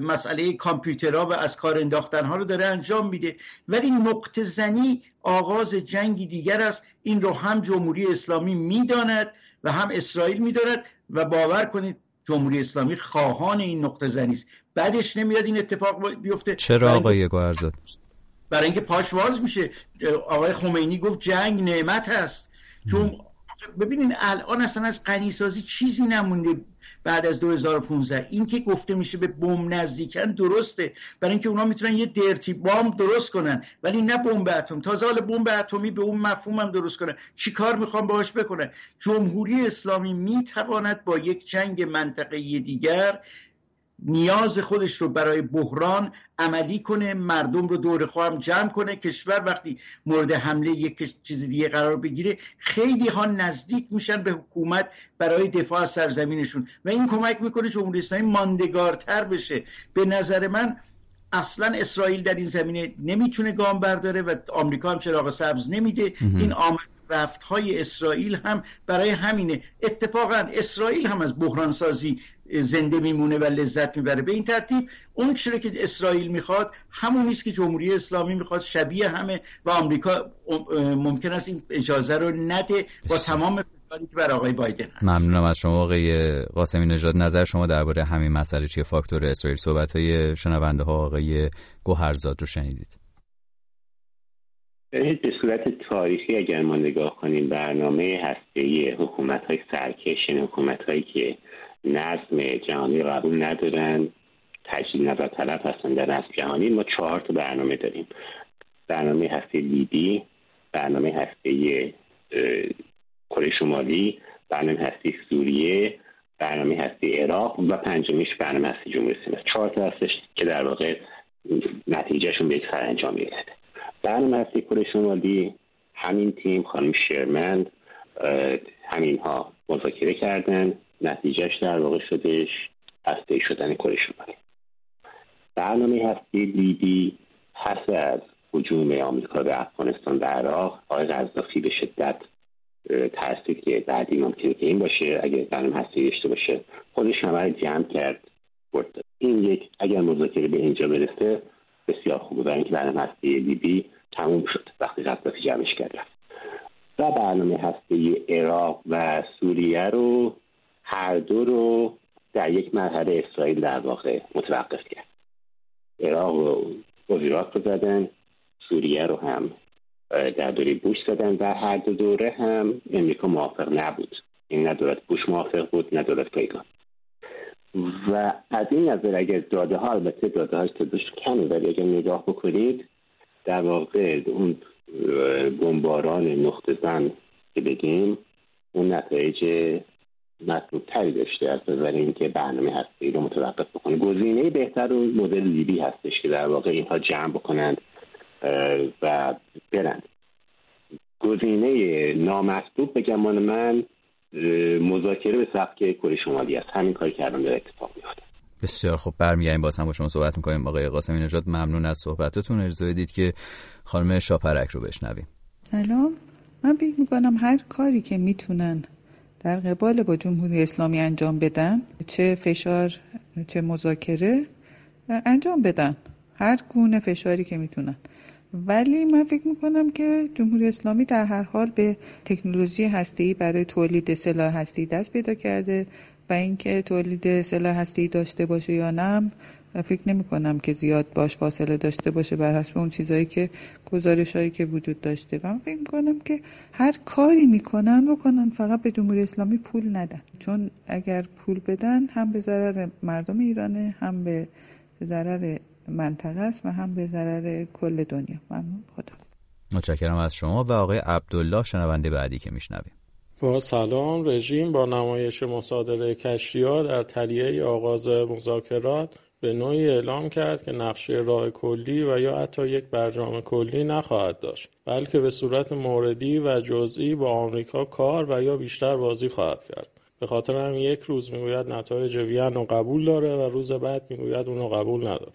F: مسئله کامپیوترها و از کار انداختن ها رو داره انجام میده. ولی نقطه زنی آغاز جنگی دیگر است. این رو هم جمهوری اسلامی می‌داند و هم اسرائیل می‌داند. و باور کنید جمهوری اسلامی خواهان این نقطه زنی است. بعدش نمیاد این اتفاق بیفته.
A: چرا آقای گوهرزاد؟
F: برای اینکه پاشواز میشه. آقای خمینی گفت جنگ نعمت هست چون ببینین الان اصلا از غنیسازی چیزی نمونده. بعد از 2015 این که گفته میشه به بمب نزدیکن درسته. برای اینکه اونا می‌تونن یه درتی بمب درست کنن. ولی نه بمب اتم تازه حال بمب اتمی به اون مفهوم هم درست کنن. چیکار می‌خوام باهاش بکنن؟ جمهوری اسلامی می‌تواند با یک جنگ منطقه دیگر نیاز خودش رو برای بحران عملی کنه مردم رو دور خواهم جمع کنه کشور وقتی مورد حمله یک چیز دیگه قرار بگیره خیلی ها نزدیک میشن به حکومت برای دفاع از سرزمینشون و این کمک می‌کنه جمهوری اسلامی ماندگارتر بشه. به نظر من اصلا اسرائیل در این زمینه نمی‌تونه گام برداره و آمریکا هم چراغ سبز نمیده. این آمد رفت های اسرائیل هم برای همینه. اتفاقا اسرائیل هم از بحران سازی زنده میمونه و لذت می‌بره. به این ترتیب اون چیزی که اسرائیل می‌خواد همون نیست که جمهوری اسلامی می‌خواد شبیه همه و آمریکا ممکن است این اجازه رو نده با تمام فشاری که بر آقای بایدن هست.
A: ممنونم از شما. آقای قاسمی نژاد نظر شما درباره همین مسئله چیه؟ فاکتور اسرائیل صحبت های شنونده ها آقای گوهرزاد رو شنیدید.
B: به صورت تاریخی اگر ما نگاه کنیم برنامه هسته حکومت های سرکش یعنی حکومت هایی که نظم جهانی قبول ندارن تجدید نظر طلب هستن. در نظم جهانی ما چهار تا برنامه داریم. برنامه هسته لیبی برنامه هسته کره شمالی برنامه هسته سوریه برنامه هسته عراق و پنجمیش برنامه هسته جمهوری اسلامی چهار تا هستش که در واقع نتیجهشون به یک سرانجام می‌رسه. برنامه هسته کره شمالی همین تیم خانم شرمند همینها مذاکره کردن. نتیجهش در واقع شدش هسته شدن کره شمالی. برنامه هسته لیبی پس از حجوم آمریکا به افغانستان و عراق آقای قذافی به شدت ترسید که بعدی ممکنه که این باشه اگر برنامه هسته داشته باشه خودش همه جمع کرد برد. این یک اگر مذاکره به اینجا برسه بسیار خوبه برای اینکه برنامه هسته لیبی تموم شد. وقتی قذافی جمعش کرد و برنامه هسته عراق و سوریه رو هر دو رو در یک مرحله اسرائیل در واقع متوقف کرد. عراق رو وزیرات رو زدن سوریه رو هم در دوره بوش زدن و هر دو دوره هم امریکا موافق نبود. این نه دولت بوش موافق بود نه دولت پیگان. و از این نظر اگر داده ها البته داده های تعدادش کمه ولی اگر نگاه بکنید در واقع اون بمباران نقطه زن که بگیم اون نتایج مطلوب تری داشته از نظر اینکه برنامه هستی رو متوقف بکنه. گزینه بهتر اون مدل لیبی هستش که در واقع اینها جمع بکنند و برند. گزینه نامطلوب به گمان من مذاکره به سبک کره شمالی است. همین کاری کردن در اتفاق میفته
A: بسیار خب برمیگردیم باز هم با شما صحبت می‌کنیم. آقای قاسمی نژاد ممنون از صحبتتون. اجازه بدید که خانم شاپرک رو بشنویم.
R: سلام. من فکر می‌کنم هر کاری که می‌تونن در قبال با جمهوری اسلامی انجام بدن چه فشار چه مذاکره انجام بدن. هر گونه فشاری که می‌تونن. ولی من فکر می‌کنم که جمهوری اسلامی در هر حال به تکنولوژی هسته‌ای برای تولید سلاح هسته‌ای دست پیدا کرده و اینکه تولید سلاح هسته‌ای داشته باشه یا نه فکر نمی کنم که زیاد باش فاصله داشته باشه بر حسب اون چیزایی که گزارش هایی که وجود داشته. و من فکر کنم که هر کاری می‌کنن بکنن فقط به جمهوری اسلامی پول ندن. چون اگر پول بدن هم به ضرر مردم ایرانه هم به ضرر منطقه است و هم به ضرر کل دنیا. ممنون. خدا.
A: متشکرم از شما و آقای عبدالله شنونده بعدی که میشنویم.
S: با سلام. رژیم با نمایش مصادره کشتیها در تلیه آغاز مذاکرات به نوعی اعلام کرد که نقشه راه کلی و یا حتی یک برجام کلی نخواهد داشت بلکه به صورت موردی و جزئی با آمریکا کار و یا بیشتر بازی خواهد کرد. به خاطر هم یک روز می‌گوید نتایج وین رو قبول داره و روز بعد می‌گوید اون رو قبول نداره.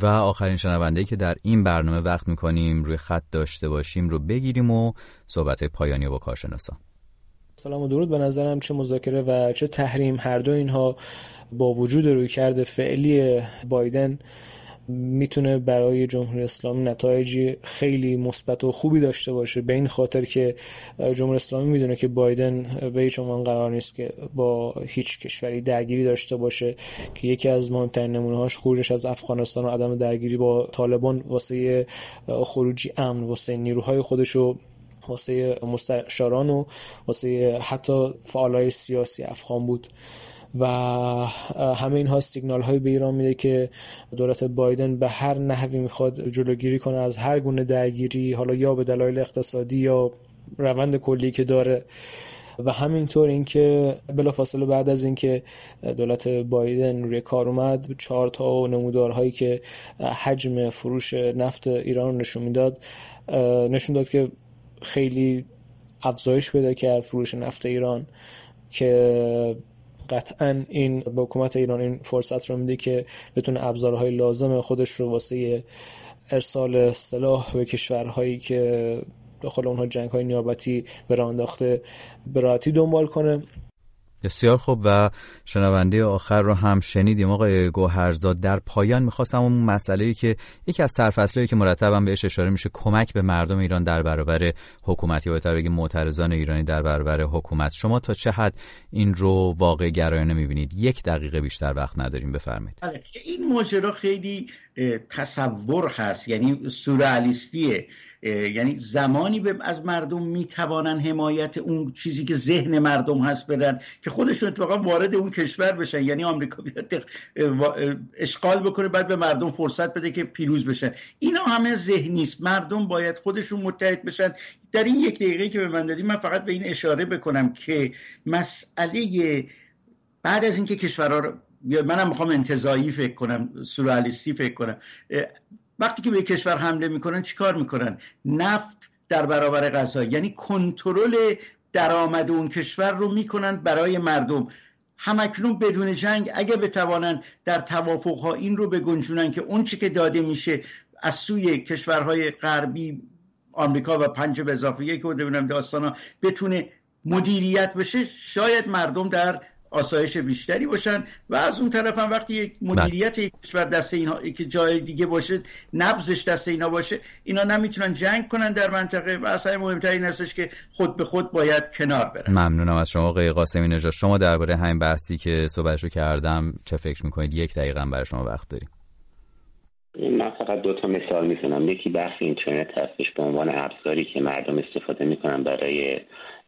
A: و آخرین شنونده که در این برنامه وقت می‌کنیم روی خط داشته باشیم رو بگیریم و صحبت پایانی با کارشناسان.
T: سلام و درود. به نظرم چه مذاکره و چه تحریم هر دو اینها با وجود روی کرده فعلی بایدن می‌تونه برای جمهوری اسلامی نتایجی خیلی مثبت و خوبی داشته باشه. به این خاطر که جمهوری اسلامی می‌دونه که بایدن به هیچ عنوان قرار نیست که با هیچ کشوری درگیری داشته باشه که یکی از مهمترین نمونه هاش خروجش از افغانستان و عدم درگیری با طالبان واسه خروجی امن واسه نیروهای خودش و واسه مستشاران و واسه حتی فعالای سیاسی افغان بود. و همه اینها سیگنال های به ایران میده که دولت بایدن به هر نحوی می‌خواد جلوگیری کنه از هر گونه درگیری حالا یا به دلایل اقتصادی یا روند کلی که داره. و همینطور اینکه بلافاصله بعد از اینکه دولت بایدن روی کار اومد چهار تا نمودارهایی که حجم فروش نفت ایران نشون می‌داد نشون داد که خیلی افزایش پیدا کرد فروش نفت ایران که قطعا این به حکومت ایران این فرصت رو میده که بتونه ابزارهای لازم خودش رو واسه ارسال سلاح به کشورهایی که داخل اونها جنگ های نیابتی به راه انداخته به دنبال کنه.
A: بسیار خوب و شنونده آخر رو هم شنیدیم. آقای گوهرزاد در پایان می‌خواستم اون مسئله که یکی از سرفصلایی که مرتبا بهش اشاره میشه کمک به مردم ایران در برابر حکومت یا بهتر بگیم معترضان ایرانی در برابر حکومت. شما تا چه حد این رو واقع گرایانه می‌بینید؟ یک دقیقه بیشتر وقت نداریم بفرمایید.
F: بله، این ماجرا خیلی تصور هست یعنی سورئالیستیه یعنی زمانی به از مردم می‌توانن حمایت اون چیزی که ذهن مردم هست برن که خودشون اتفاقا وارد اون کشور بشن. یعنی آمریکا بیاد اشغال بکنه بعد به مردم فرصت بده که پیروز بشن. اینا همه ذهنی است مردم باید خودشون متحد بشن. در این یک دقیقه که به من دادیم من فقط به این اشاره بکنم که مسئله بعد از اینکه کشورها رو منم می‌خوام انتظایی فکر کنم سورئالیستی فکر کنم وقتی که به کشور حمله می‌کنن چیکار می‌کنن؟ نفت در برابر غذا یعنی کنترل درآمد اون کشور رو می‌کنن برای مردم. همکنون بدون جنگ اگه بتوانن در توافق ها این رو بگنجونن که اون چی که داده میشه از سوی کشورهای غربی آمریکا و پنج به اضافه یک و ببینم داستانا بتونه مدیریت بشه شاید مردم در آسایش بیشتری باشن و از اون طرف هم وقتی یک بله. مدیریت یک کشور دست اینها که جای دیگه باشه نبزش دست اینا باشه اینا نمی‌تونن جنگ کنن در منطقه و اصلا مهمتر این هستش که خود به خود باید کنار برن.
A: ممنونم از شما آقای قاسمی نژاد. شما درباره همین بحثی که صحبتش رو کردم چه فکر می‌کنید؟ یک دقیقه برای شما وقت داریم.
B: من فقط دو تا مثال می‌زنم. یکی بحث اینترنت هستش به عنوان ابزاری که مردم استفاده می‌کنن برای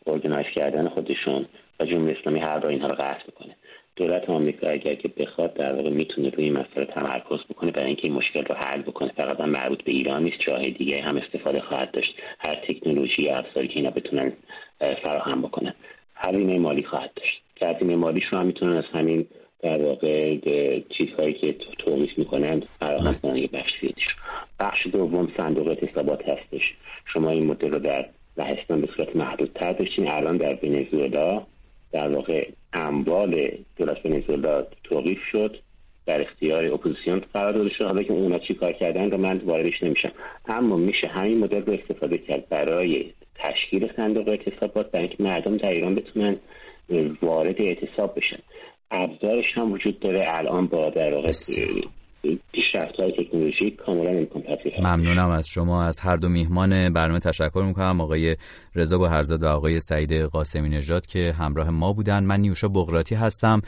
B: ارگنایز کردن خودشون. و جمهوری اسلامی هر اینها رو قطع می‌کنه. دولت آمریکا اگر که بخواد در واقع می‌تونه روی این مسئله تمرکز بکنه برای اینکه این مشکل رو حل بکنه. فقط هم مربوط به ایران نیست جاهای دیگه هم استفاده خواهد داشت. هر تکنولوژی یا افزاری که اینا بتونن فراهم بکنن. هزینه مالی خواهد داشت. که هزینه مالیش رو هم می‌تونن از همین در واقع چیزهایی که تولید می‌کنن فراهم کنن یه بخش بخش دوم صندوق اعتصابات هستش. شما این مدل رو در لهستان به صورت محدودتر داشتین. الان در ونزوئلا در واقع اموال دولت ونزوئلا توقیف شد. در اختیار اپوزیسیون قرار داده شد. حالا که اونا چی کار کردن رو من واردش نمیشم. اما میشه همین مدل رو استفاده کرد برای تشکیل صندوق اعتصابات برای اینکه مردم در ایران بتونن وارد اعتصاب بشن. ابزارش هم وجود داره. الان با در واقع پیشرفت های تکنولوژی کاملا امکان پذیر
A: ممنونم از شما. از هر دو میهمان برنامه تشکر می‌کنم. آقای رضا بهرزاد و آقای سعید قاسمی نژاد که همراه ما بودن. من نیوشا بغراتی هستم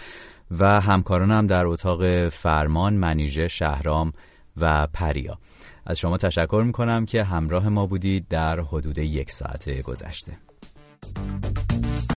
A: و همکارانم در اتاق فرمان منیژه شهرام و پریا. از شما تشکر می‌کنم که همراه ما بودید در حدود یک ساعت گذشته.